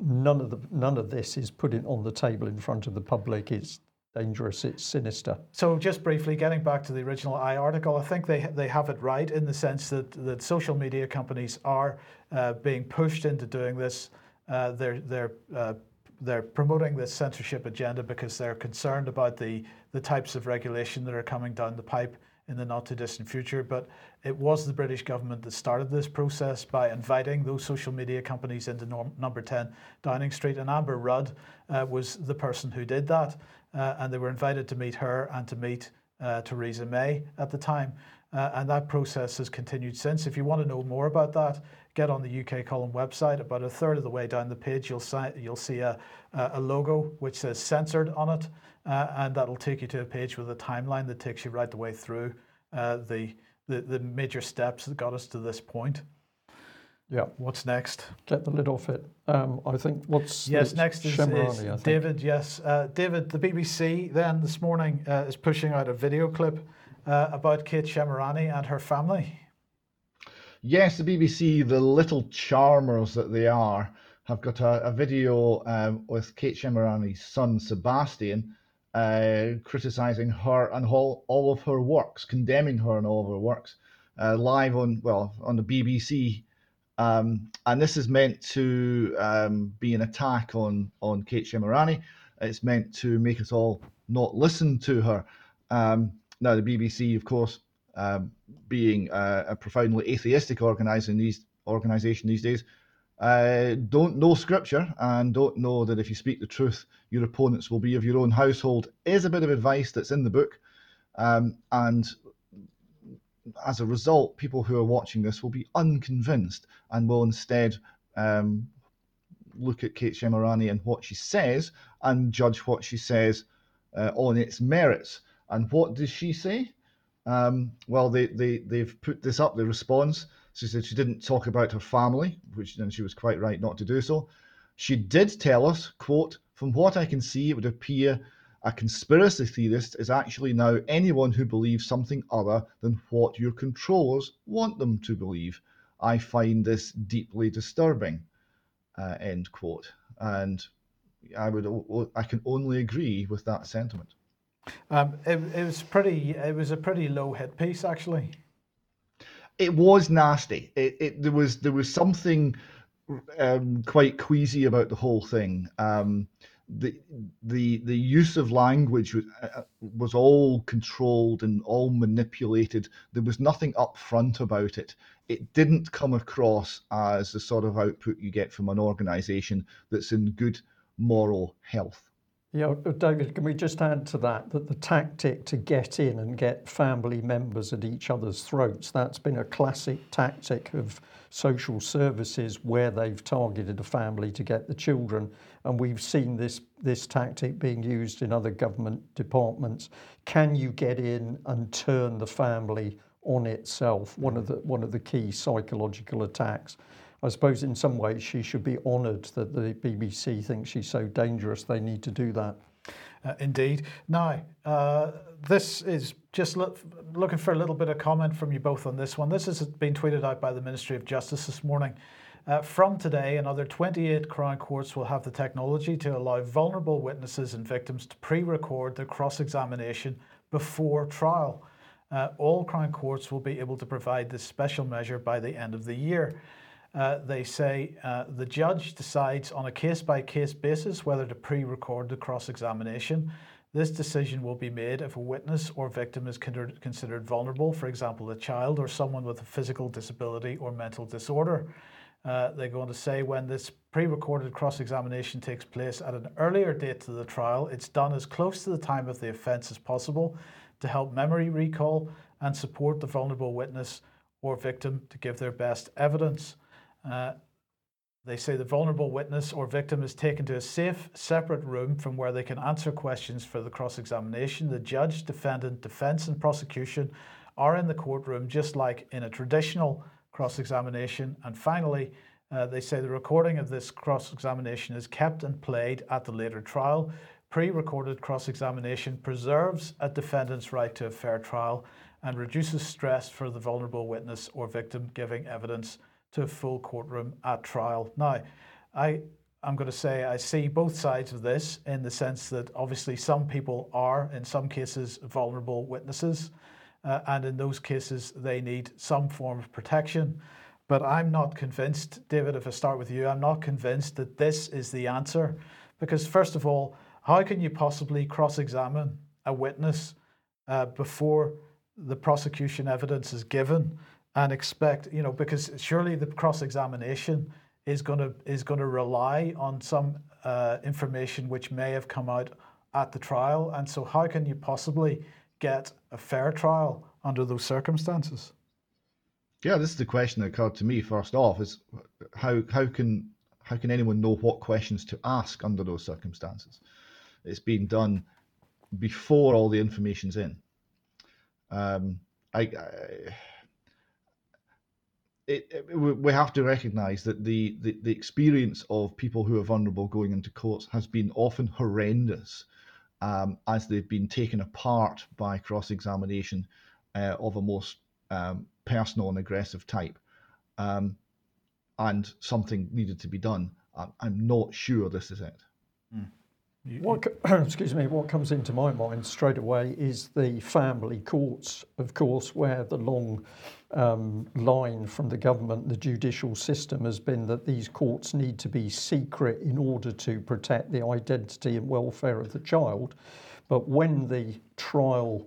A: None of the none of this is put on the table in front of the public. It's dangerous. It's sinister.
B: So, just briefly, getting back to the original I article, I think they they have it right in the sense that that social media companies are uh, being pushed into doing this uh, they're they're uh, they're promoting this censorship agenda because they're concerned about the the types of regulation that are coming down the pipe in the not too distant future. But it was the British government that started this process by inviting those social media companies into norm, number 10 Downing Street. And Amber Rudd uh, was the person who did that. Uh, and they were invited to meet her and to meet uh, Theresa May at the time. Uh, and that process has continued since. If you want to know more about that, get on the UK Column website. About a third of the way down the page, you'll, si- you'll see a, a logo which says censored on it, uh, and that'll take you to a page with a timeline that takes you right the way through uh, the, the, the major steps that got us to this point.
A: Yeah.
B: What's next?
A: Get the lid off it. Um, I think what's
B: yes next is, is David. Yes, uh, David. The BBC then this morning uh, is pushing out a video clip uh, about Kate Shemirani and her family.
C: Yes, the BBC, the little charmers that they are, have got a, a video um, with Kate Shemirani's son Sebastian uh, criticizing her and all, all of her works, condemning her and all of her works, uh, live on well on the BBC. Um, and this is meant to um, be an attack on on Kate Shemirani. It's meant to make us all not listen to her. Um, now, the BBC, of course, um, being a, a, profoundly atheistic organization these organization these days, uh, don't know scripture and don't know that if you speak the truth, your opponents will be of your own household is a bit of advice that's in the book. Um, and as a result, people who are watching this will be unconvinced and will instead um, look at Kate Shemirani and what she says and judge what she says uh, on its merits. And what does she say? Um, well, they, they, they've put this up, the response. She said she didn't talk about her family, which and she was quite right not to do so. She did tell us, quote, from what I can see, it would appear a conspiracy theorist is actually now anyone who believes something other than what your controllers want them to believe. I find this deeply disturbing. Uh, end quote. And I would I can only agree with that sentiment.
B: Um, it, it was pretty. It was a pretty low hit piece, actually.
C: It was nasty. It, it there was there was something um, quite queasy about the whole thing. Um, the the the use of language was, uh, was all controlled and all manipulated. There was nothing upfront about it. It didn't come across as the sort of output you get from an organisation that's in good moral health.
A: Yeah, David, can we just add to that that the tactic to get in and get family members at each other's throats, that's been a classic tactic of social services where they've targeted a family to get the children. And we've seen this, this tactic being used in other government departments. Can you get in and turn the family on itself? One of the, one of the key psychological attacks. I suppose in some ways she should be honoured that the BBC thinks she's so dangerous they need to do that.
B: Uh, indeed. Now, uh, this is just lo- looking for a little bit of comment from you both on this one. This has been tweeted out by the Ministry of Justice this morning. Uh, from today, another 28 Crown courts will have the technology to allow vulnerable witnesses and victims to pre record their cross examination before trial. Uh, all Crown courts will be able to provide this special measure by the end of the year. Uh, they say uh, the judge decides on a case by case basis whether to pre record the cross examination. This decision will be made if a witness or victim is considered vulnerable, for example, a child or someone with a physical disability or mental disorder. Uh, they're going to say when this pre recorded cross examination takes place at an earlier date to the trial, it's done as close to the time of the offence as possible to help memory recall and support the vulnerable witness or victim to give their best evidence. Uh, they say the vulnerable witness or victim is taken to a safe, separate room from where they can answer questions for the cross examination. The judge, defendant, defense, and prosecution are in the courtroom just like in a traditional cross examination. And finally, uh, they say the recording of this cross examination is kept and played at the later trial. Pre recorded cross examination preserves a defendant's right to a fair trial and reduces stress for the vulnerable witness or victim giving evidence to a full courtroom at trial. Now, I I'm going to say I see both sides of this in the sense that obviously some people are, in some cases, vulnerable witnesses, uh, and in those cases they need some form of protection. But I'm not convinced, David, if I start with you, I'm not convinced that this is the answer. Because, first of all, how can you possibly cross examine a witness uh, before the prosecution evidence is given? And expect, you know, because surely the cross examination is going to is going to rely on some uh, information which may have come out at the trial, and so how can you possibly get a fair trial under those circumstances?
C: Yeah, this is the question that occurred to me first off: is how how can how can anyone know what questions to ask under those circumstances? It's being done before all the information's in. Um, I, I it, it, we have to recognize that the, the, the, experience of people who are vulnerable going into courts has been often horrendous um, as they've been taken apart by cross examination uh, of a most um, personal and aggressive type. Um, and something needed to be done. I'm, I'm not sure this is it. Mm.
A: What, excuse me, what comes into my mind straight away is the family courts, of course, where the long um, line from the government, the judicial system, has been that these courts need to be secret in order to protect the identity and welfare of the child. But when the trial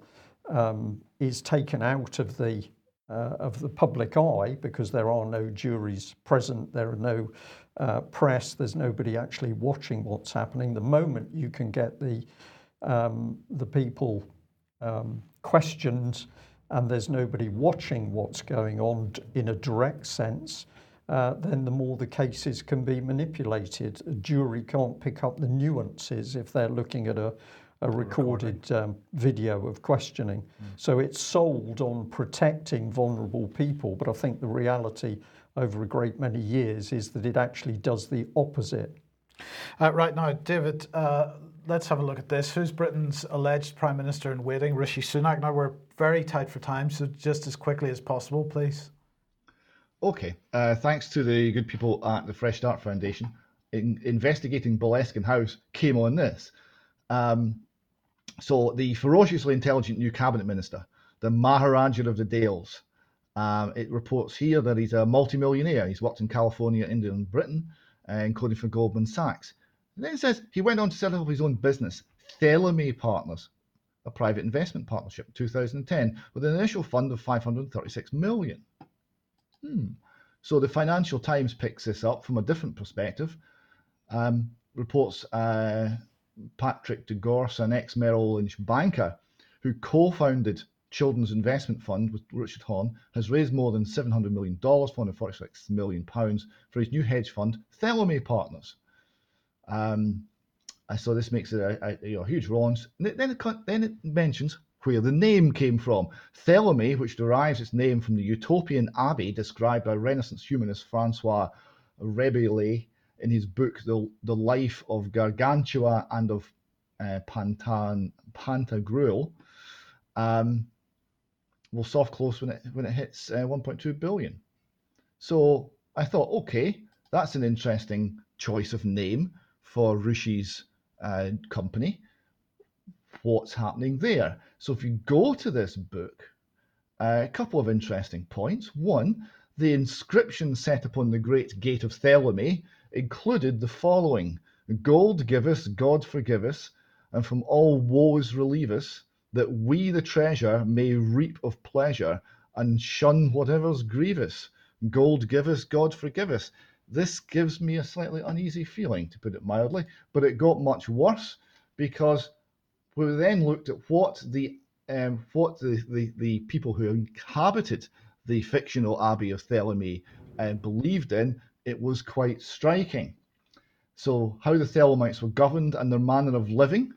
A: um, is taken out of the uh, of the public eye because there are no juries present, there are no uh, press, there's nobody actually watching what's happening. The moment you can get the um, the people um, questioned and there's nobody watching what's going on in a direct sense, uh, then the more the cases can be manipulated. A jury can't pick up the nuances if they're looking at a, a recorded um, video of questioning. Mm. So it's sold on protecting vulnerable people, but I think the reality over a great many years is that it actually does the opposite.
B: Uh, right now, David, uh, let's have a look at this. Who's Britain's alleged Prime Minister in waiting? Rishi Sunak. Now, we're very tight for time, so just as quickly as possible, please.
C: Okay. Uh, thanks to the good people at the Fresh Start Foundation. in, investigating Boleskine House came on this. Um, so the ferociously intelligent new cabinet minister, the Maharaja of the Dales, um, it reports here that he's a multimillionaire. He's worked in California, India, and Britain, uh, including for Goldman Sachs. And then it says he went on to set up his own business, Theleme Partners, a private investment partnership in 2010 with an initial fund of 536 million. Hmm. So the Financial Times picks this up from a different perspective. Um, reports uh, Patrick Degorce, an ex Merrill Lynch banker who co-founded Children's Investment Fund with Richard Horn, has raised more than $700 million, 446 million pounds for his new hedge fund, Theleme Partners. Um, so this makes it a, a, huge launch. Then it, then it mentions where the name came from. Theleme, which derives its name from the utopian abbey described by Renaissance humanist Francois Rabelais in his book The, the Life of Gargantua and of uh, Pantan, Pantagruel, um, will soft close when it when it hits uh, 1.2 billion. So I thought, okay, that's an interesting choice of name for Rishi's uh, company. What's happening there? So if you go to this book, uh, a couple of interesting points. One, the inscription set upon the great gate of Theleme included the following Gold give us, God forgive us, and from all woes relieve us, that we the treasure may reap of pleasure and shun whatever's grievous. Gold give us, God forgive us. This gives me a slightly uneasy feeling, to put it mildly, but it got much worse because we then looked at what the um, what the, the, the people who inhabited the fictional Abbey of Theleme uh, believed in, it was quite striking. So, how the Thelemites were governed and their manner of living.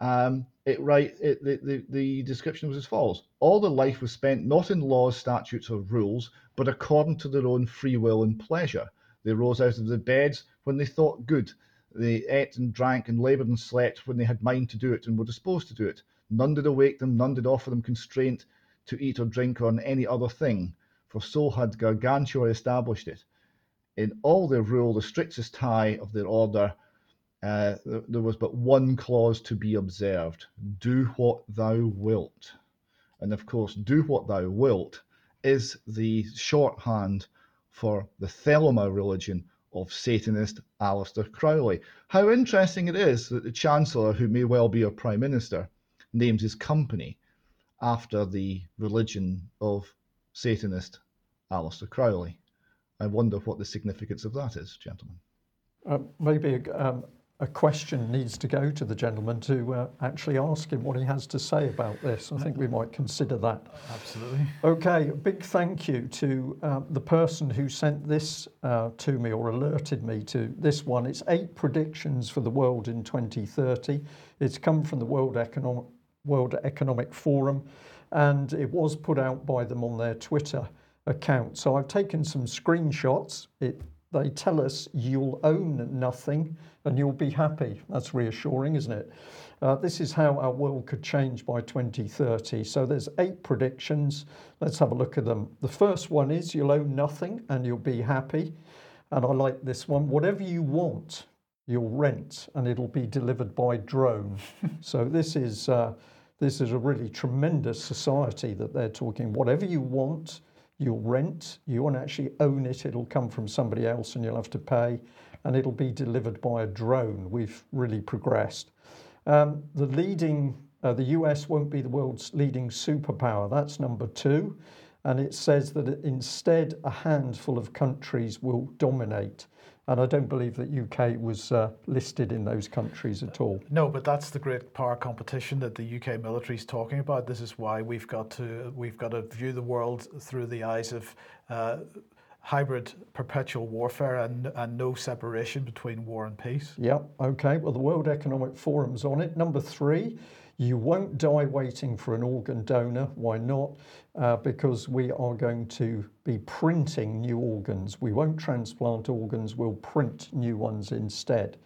C: Um, it right it, the, the, the description was as follows all their life was spent not in laws statutes or rules but according to their own free will and pleasure they rose out of their beds when they thought good they ate and drank and laboured and slept when they had mind to do it and were disposed to do it none did awake them none did offer them constraint to eat or drink or on any other thing for so had gargantua established it in all their rule the strictest tie of their order uh, there was but one clause to be observed do what thou wilt. And of course, do what thou wilt is the shorthand for the Thelema religion of Satanist Aleister Crowley. How interesting it is that the Chancellor, who may well be a Prime Minister, names his company after the religion of Satanist Aleister Crowley. I wonder what the significance of that is, gentlemen.
A: Uh, maybe um, a question needs to go to the gentleman to uh, actually ask him what he has to say about this. I think we might consider that.
B: Absolutely.
A: Okay, a big thank you to uh, the person who sent this uh, to me or alerted me to this one. It's eight predictions for the world in 2030. It's come from the World Economic, world Economic Forum and it was put out by them on their Twitter account. So I've taken some screenshots. It they tell us you'll own nothing and you'll be happy. That's reassuring, isn't it? Uh, this is how our world could change by 2030. So there's eight predictions. Let's have a look at them. The first one is you'll own nothing and you'll be happy. And I like this one. Whatever you want, you'll rent and it'll be delivered by drone. so this is uh, this is a really tremendous society that they're talking. Whatever you want, you'll rent, you won't actually own it, it'll come from somebody else and you'll have to pay, and it'll be delivered by a drone. We've really progressed. Um, the leading, uh, the US won't be the world's leading superpower, that's number two. And it says that instead, a handful of countries will dominate. And I don't believe that UK was uh, listed in those countries at all.
B: No, but that's the great power competition that the UK military is talking about. This is why we've got to we've got to view the world through the eyes of uh, hybrid perpetual warfare and, and no separation between war and peace.
A: Yep. Okay. Well, the World Economic Forum's on it. Number three you won't die waiting for an organ donor. Why not? Uh, because we are going to be printing new organs. We won't transplant organs, we'll print new ones instead.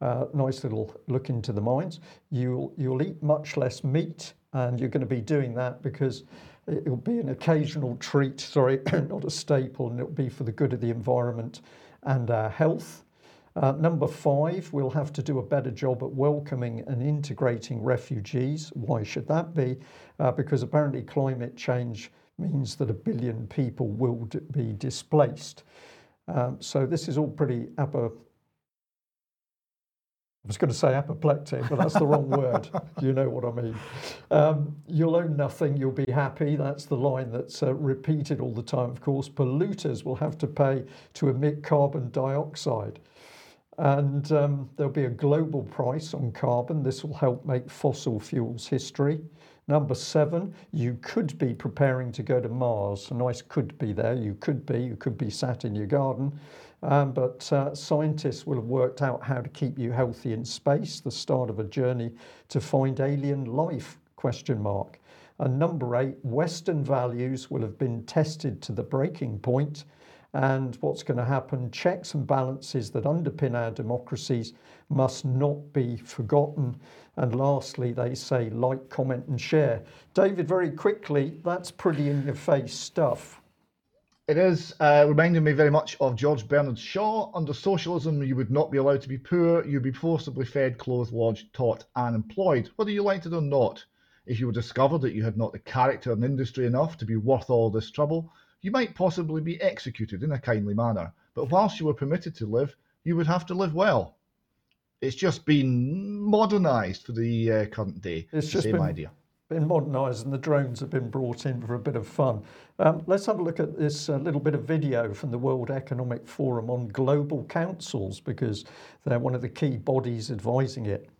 A: Uh, nice little look into the minds. You'll, you'll eat much less meat, and you're going to be doing that because it'll be an occasional treat, sorry, not a staple, and it'll be for the good of the environment and our health. Uh, number five, we'll have to do a better job at welcoming and integrating refugees. Why should that be? Uh, because apparently climate change means that a billion people will be displaced. Um, so this is all pretty ap- I was going to say apoplectic, but that's the wrong word. You know what I mean. Um, you'll own nothing, you'll be happy. That's the line that's uh, repeated all the time, of course. Polluters will have to pay to emit carbon dioxide. And um, there'll be a global price on carbon. This will help make fossil fuels history. Number seven, you could be preparing to go to Mars. A nice could be there. You could be. You could be sat in your garden. Um, but uh, scientists will have worked out how to keep you healthy in space, the start of a journey to find alien life, question mark. And number eight, Western values will have been tested to the breaking point and what's going to happen, checks and balances that underpin our democracies must not be forgotten. And lastly, they say like, comment, and share. David, very quickly, that's pretty in your face stuff.
C: It is uh, reminding me very much of George Bernard Shaw. Under socialism, you would not be allowed to be poor. You'd be forcibly fed, clothed, lodged, taught, and employed, whether you liked it or not. If you were discovered that you had not the character and industry enough to be worth all this trouble, you might possibly be executed in a kindly manner. But whilst you were permitted to live, you would have to live well. It's just been modernised for the uh, current day. It's just same been, idea
A: been modernised and the drones have been brought in for a bit of fun. Um, let's have a look at this uh, little bit of video from the World Economic Forum on global councils because they're one of the key bodies advising it.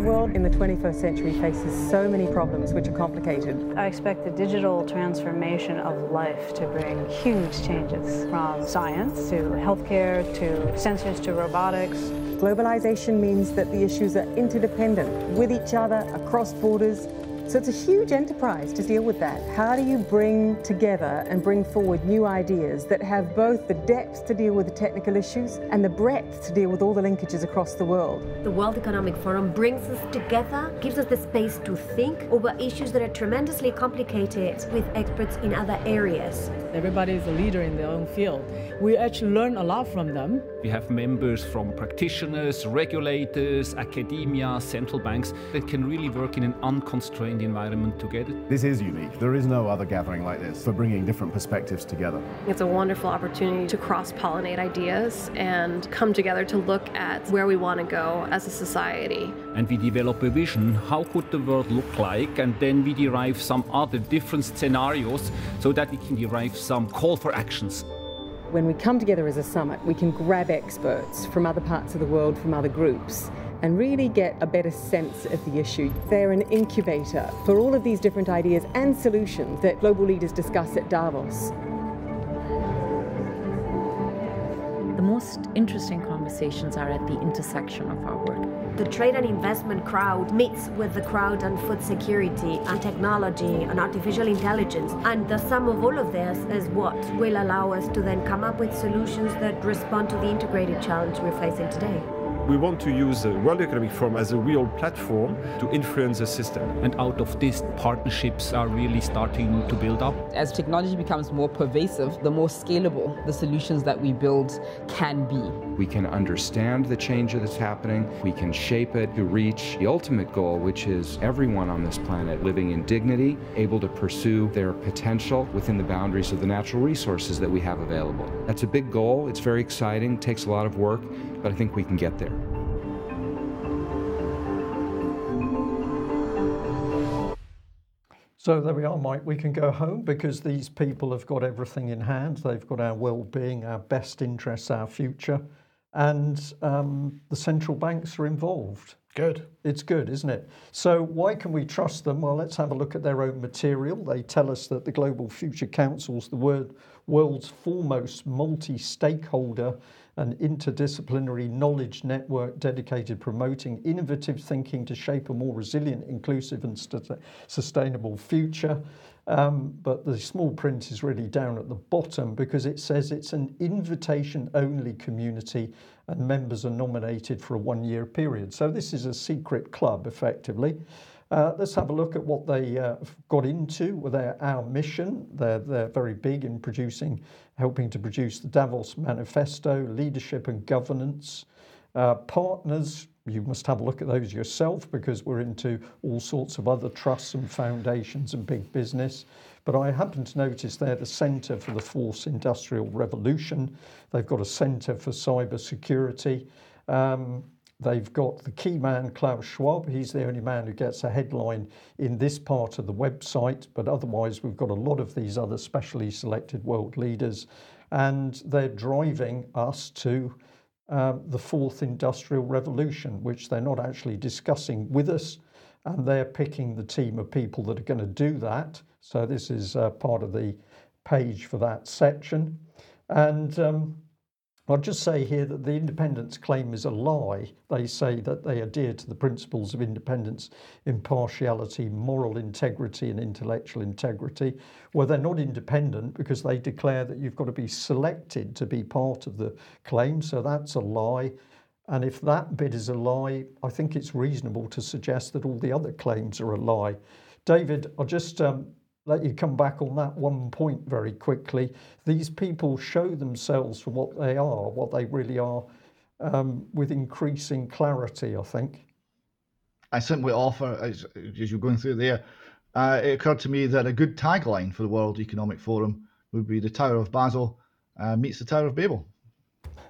D: The world in the 21st century faces so many problems which are complicated.
E: I expect the digital transformation of life to bring huge changes from science to healthcare to sensors to robotics.
D: Globalization means that the issues are interdependent with each other across borders so it's a huge enterprise to deal with that. How do you bring together and bring forward new ideas that have both the depth to deal with the technical issues and the breadth to deal with all the linkages across the world?
F: The World Economic Forum brings us together, gives us the space to think over issues that are tremendously complicated with experts in other areas.
G: Everybody is a leader in their own field. We actually learn a lot from them.
H: We have members from practitioners, regulators, academia, central banks that can really work in an unconstrained the environment together.
I: This is unique. There is no other gathering like this for bringing different perspectives together.
J: It's a wonderful opportunity to cross pollinate ideas and come together to look at where we want to go as a society.
H: And we develop a vision how could the world look like, and then we derive some other different scenarios so that we can derive some call for actions.
D: When we come together as a summit, we can grab experts from other parts of the world, from other groups, and really get a better sense of the issue. They're an incubator for all of these different ideas and solutions that global leaders discuss at Davos.
K: The most interesting conversations are at the intersection of our work.
F: The trade and investment crowd meets with the crowd on food security and technology and artificial intelligence. And the sum of all of this is what will allow us to then come up with solutions that respond to the integrated challenge we're facing today
L: we want to use the World Economic Forum as a real platform to influence the system.
H: And out of this, partnerships are really starting to build up.
M: As technology becomes more pervasive, the more scalable the solutions that we build can be.
N: We can understand the change that's happening, we can shape it to reach the ultimate goal, which is everyone on this planet living in dignity, able to pursue their potential within the boundaries of the natural resources that we have available. That's a big goal, it's very exciting, takes a lot of work, but I think we can get there.
A: So there we are, Mike. We can go home because these people have got everything in hand. They've got our well-being, our best interests, our future, and um, the central banks are involved.
B: Good.
A: It's good, isn't it? So why can we trust them? Well, let's have a look at their own material. They tell us that the Global Future Council's the world's foremost multi-stakeholder an interdisciplinary knowledge network dedicated promoting innovative thinking to shape a more resilient, inclusive and st- sustainable future. Um, but the small print is really down at the bottom because it says it's an invitation only community and members are nominated for a one year period. So this is a secret club effectively. Uh, let's have a look at what they uh, got into with their, our mission. They're, they're very big in producing, helping to produce the Davos Manifesto, leadership and governance. Uh, partners, you must have a look at those yourself because we're into all sorts of other trusts and foundations and big business. But I happen to notice they're the Centre for the Fourth Industrial Revolution. They've got a Centre for Cyber Security. Um, They've got the key man, Klaus Schwab. He's the only man who gets a headline in this part of the website, but otherwise, we've got a lot of these other specially selected world leaders, and they're driving us to um, the fourth industrial revolution, which they're not actually discussing with us, and they're picking the team of people that are going to do that. So, this is uh, part of the page for that section. And um, I'll just say here that the independence claim is a lie. They say that they adhere to the principles of independence, impartiality, moral integrity, and intellectual integrity. Well, they're not independent because they declare that you've got to be selected to be part of the claim. So that's a lie. And if that bit is a lie, I think it's reasonable to suggest that all the other claims are a lie. David, I'll just um, let you come back on that one point very quickly. These people show themselves for what they are, what they really are, um, with increasing clarity, I think.
C: I simply offer, as, as you're going through there, uh, it occurred to me that a good tagline for the World Economic Forum would be the Tower of Basel uh, meets the Tower of Babel.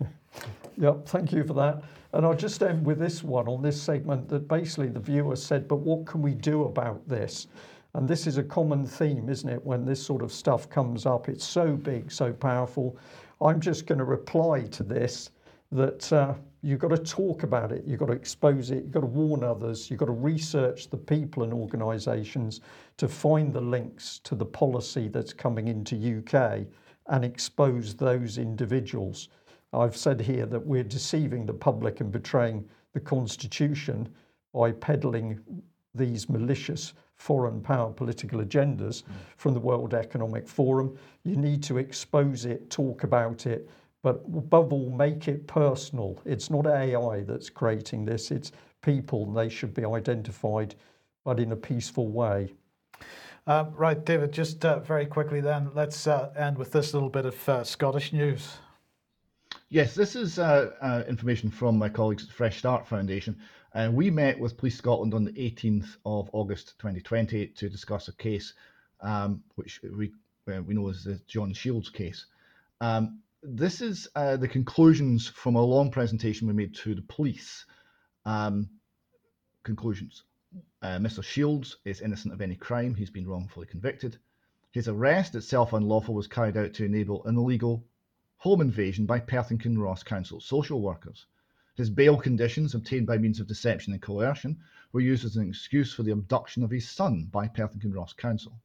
A: yep, thank you for that. And I'll just end with this one on this segment that basically the viewer said, but what can we do about this? And this is a common theme, isn't it? When this sort of stuff comes up, it's so big, so powerful. I'm just going to reply to this that uh, you've got to talk about it, you've got to expose it, you've got to warn others, you've got to research the people and organisations to find the links to the policy that's coming into UK and expose those individuals. I've said here that we're deceiving the public and betraying the Constitution by peddling these malicious foreign power political agendas from the World Economic Forum. You need to expose it, talk about it, but above all, make it personal. It's not AI that's creating this, it's people, and they should be identified, but in a peaceful way.
B: Uh, right, David, just uh, very quickly then, let's uh, end with this little bit of uh, Scottish news.
C: Yes, this is uh, uh, information from my colleagues at Fresh Start Foundation. Uh, we met with Police Scotland on the 18th of August 2020 to discuss a case um, which we, uh, we know as the John Shields case. Um, this is uh, the conclusions from a long presentation we made to the police. Um, conclusions. Uh, Mr. Shields is innocent of any crime. He's been wrongfully convicted. His arrest itself unlawful was carried out to enable an illegal home invasion by Perth and Kinross Council social workers. His bail conditions, obtained by means of deception and coercion, were used as an excuse for the abduction of his son by Perth and Kinross Council.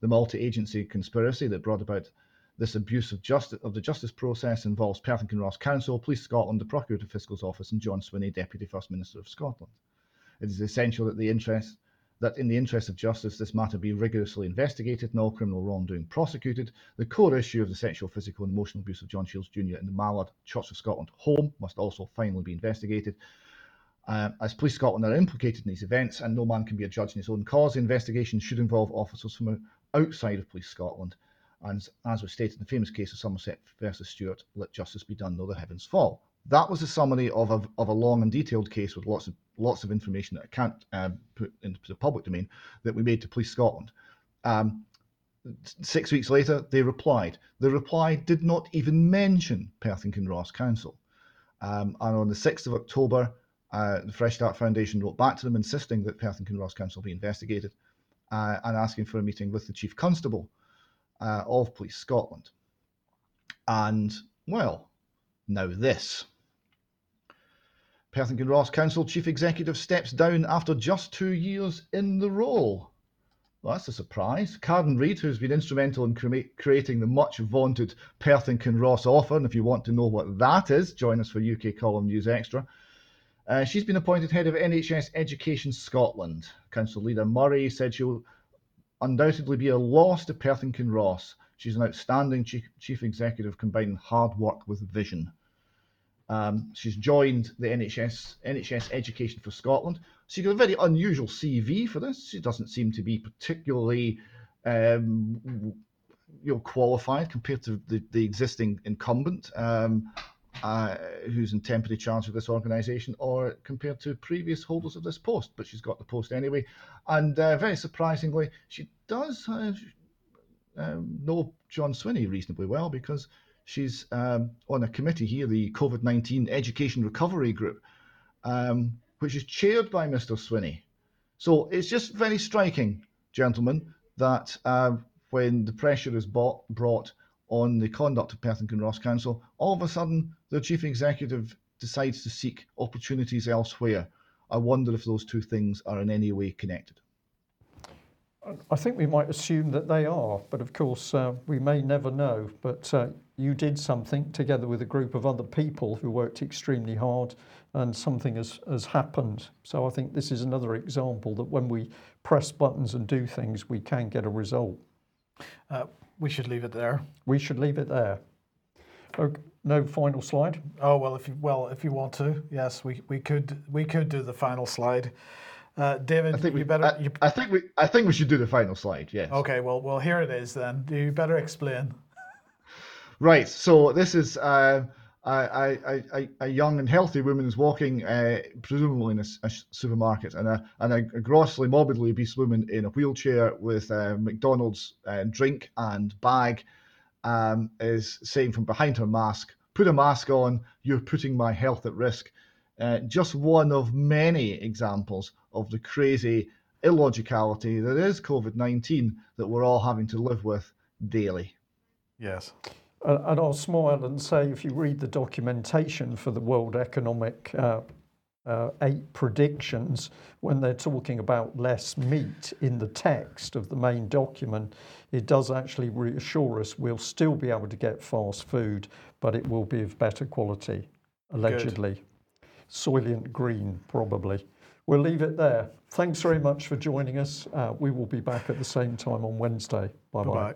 C: The multi-agency conspiracy that brought about this abuse of, justice, of the justice process involves Perth and Kinross Council, Police Scotland, the Procurator Fiscal's Office, and John Swinney, Deputy First Minister of Scotland. It is essential that the interest that in the interest of justice this matter be rigorously investigated and all criminal wrongdoing prosecuted. The core issue of the sexual, physical and emotional abuse of John Shields Jr. in the Mallard Church of Scotland home must also finally be investigated. Uh, as Police Scotland are implicated in these events and no man can be a judge in his own cause, the investigation should involve officers from outside of Police Scotland. And as was stated in the famous case of Somerset versus Stewart, let justice be done though the heavens fall. That was a summary of a, of a long and detailed case with lots of lots of information that I can't um, put into the public domain that we made to Police Scotland. Um, six weeks later, they replied. The reply did not even mention Perth and Kinross Council. Um, and on the 6th of October, uh, the Fresh Start Foundation wrote back to them insisting that Perth and Kinross Council be investigated uh, and asking for a meeting with the Chief Constable uh, of Police Scotland. And, well, now this. Perth and Kinross Council Chief Executive steps down after just two years in the role. Well, that's a surprise. Karen Reid, who's been instrumental in cre- creating the much vaunted Perth and Kinross offer, and if you want to know what that is, join us for UK Column News Extra. Uh, she's been appointed head of NHS Education Scotland. Council leader Murray said she'll undoubtedly be a loss to Perth and Kinross. She's an outstanding chief, chief executive combining hard work with vision. Um, she's joined the NHS NHS Education for Scotland. She's got a very unusual CV for this. She doesn't seem to be particularly um, you know qualified compared to the, the existing incumbent um, uh, who's in temporary charge of this organisation, or compared to previous holders of this post. But she's got the post anyway, and uh, very surprisingly, she does uh, know John Swinney reasonably well because she's um, on a committee here, the COVID 19 Education Recovery Group, um, which is chaired by Mr. Swinney. So it's just very striking, gentlemen, that uh, when the pressure is bought, brought on the conduct of Perth and Kinross Council, all of a sudden the chief executive decides to seek opportunities elsewhere. I wonder if those two things are in any way connected.
A: I think we might assume that they are, but of course uh, we may never know. But uh, you did something together with a group of other people who worked extremely hard, and something has, has happened. So I think this is another example that when we press buttons and do things, we can get a result.
B: Uh, we should leave it there.
A: We should leave it there. Okay, no final slide.
B: Oh well, if you well if you want to, yes, we, we could we could do the final slide. Uh, David,
C: I think
B: you
C: we,
B: better.
C: I,
B: you,
C: I, think we. I think we should do the final slide. Yes.
B: Okay. Well, well, here it is then. You better explain.
C: Right. So this is uh, a, a, a, young and healthy woman is walking, uh, presumably in a, a, supermarket, and a and a, grossly morbidly obese woman in a wheelchair with a McDonald's uh, drink and bag um, is saying from behind her mask, "Put a mask on. You're putting my health at risk." Uh, just one of many examples of the crazy illogicality that is COVID 19 that we're all having to live with daily.
B: Yes.
A: And I'll smile and say if you read the documentation for the World Economic uh, uh, eight predictions, when they're talking about less meat in the text of the main document, it does actually reassure us we'll still be able to get fast food, but it will be of better quality, allegedly. Good. Soylent Green, probably. We'll leave it there. Thanks very much for joining us. Uh, we will be back at the same time on Wednesday. Bye bye.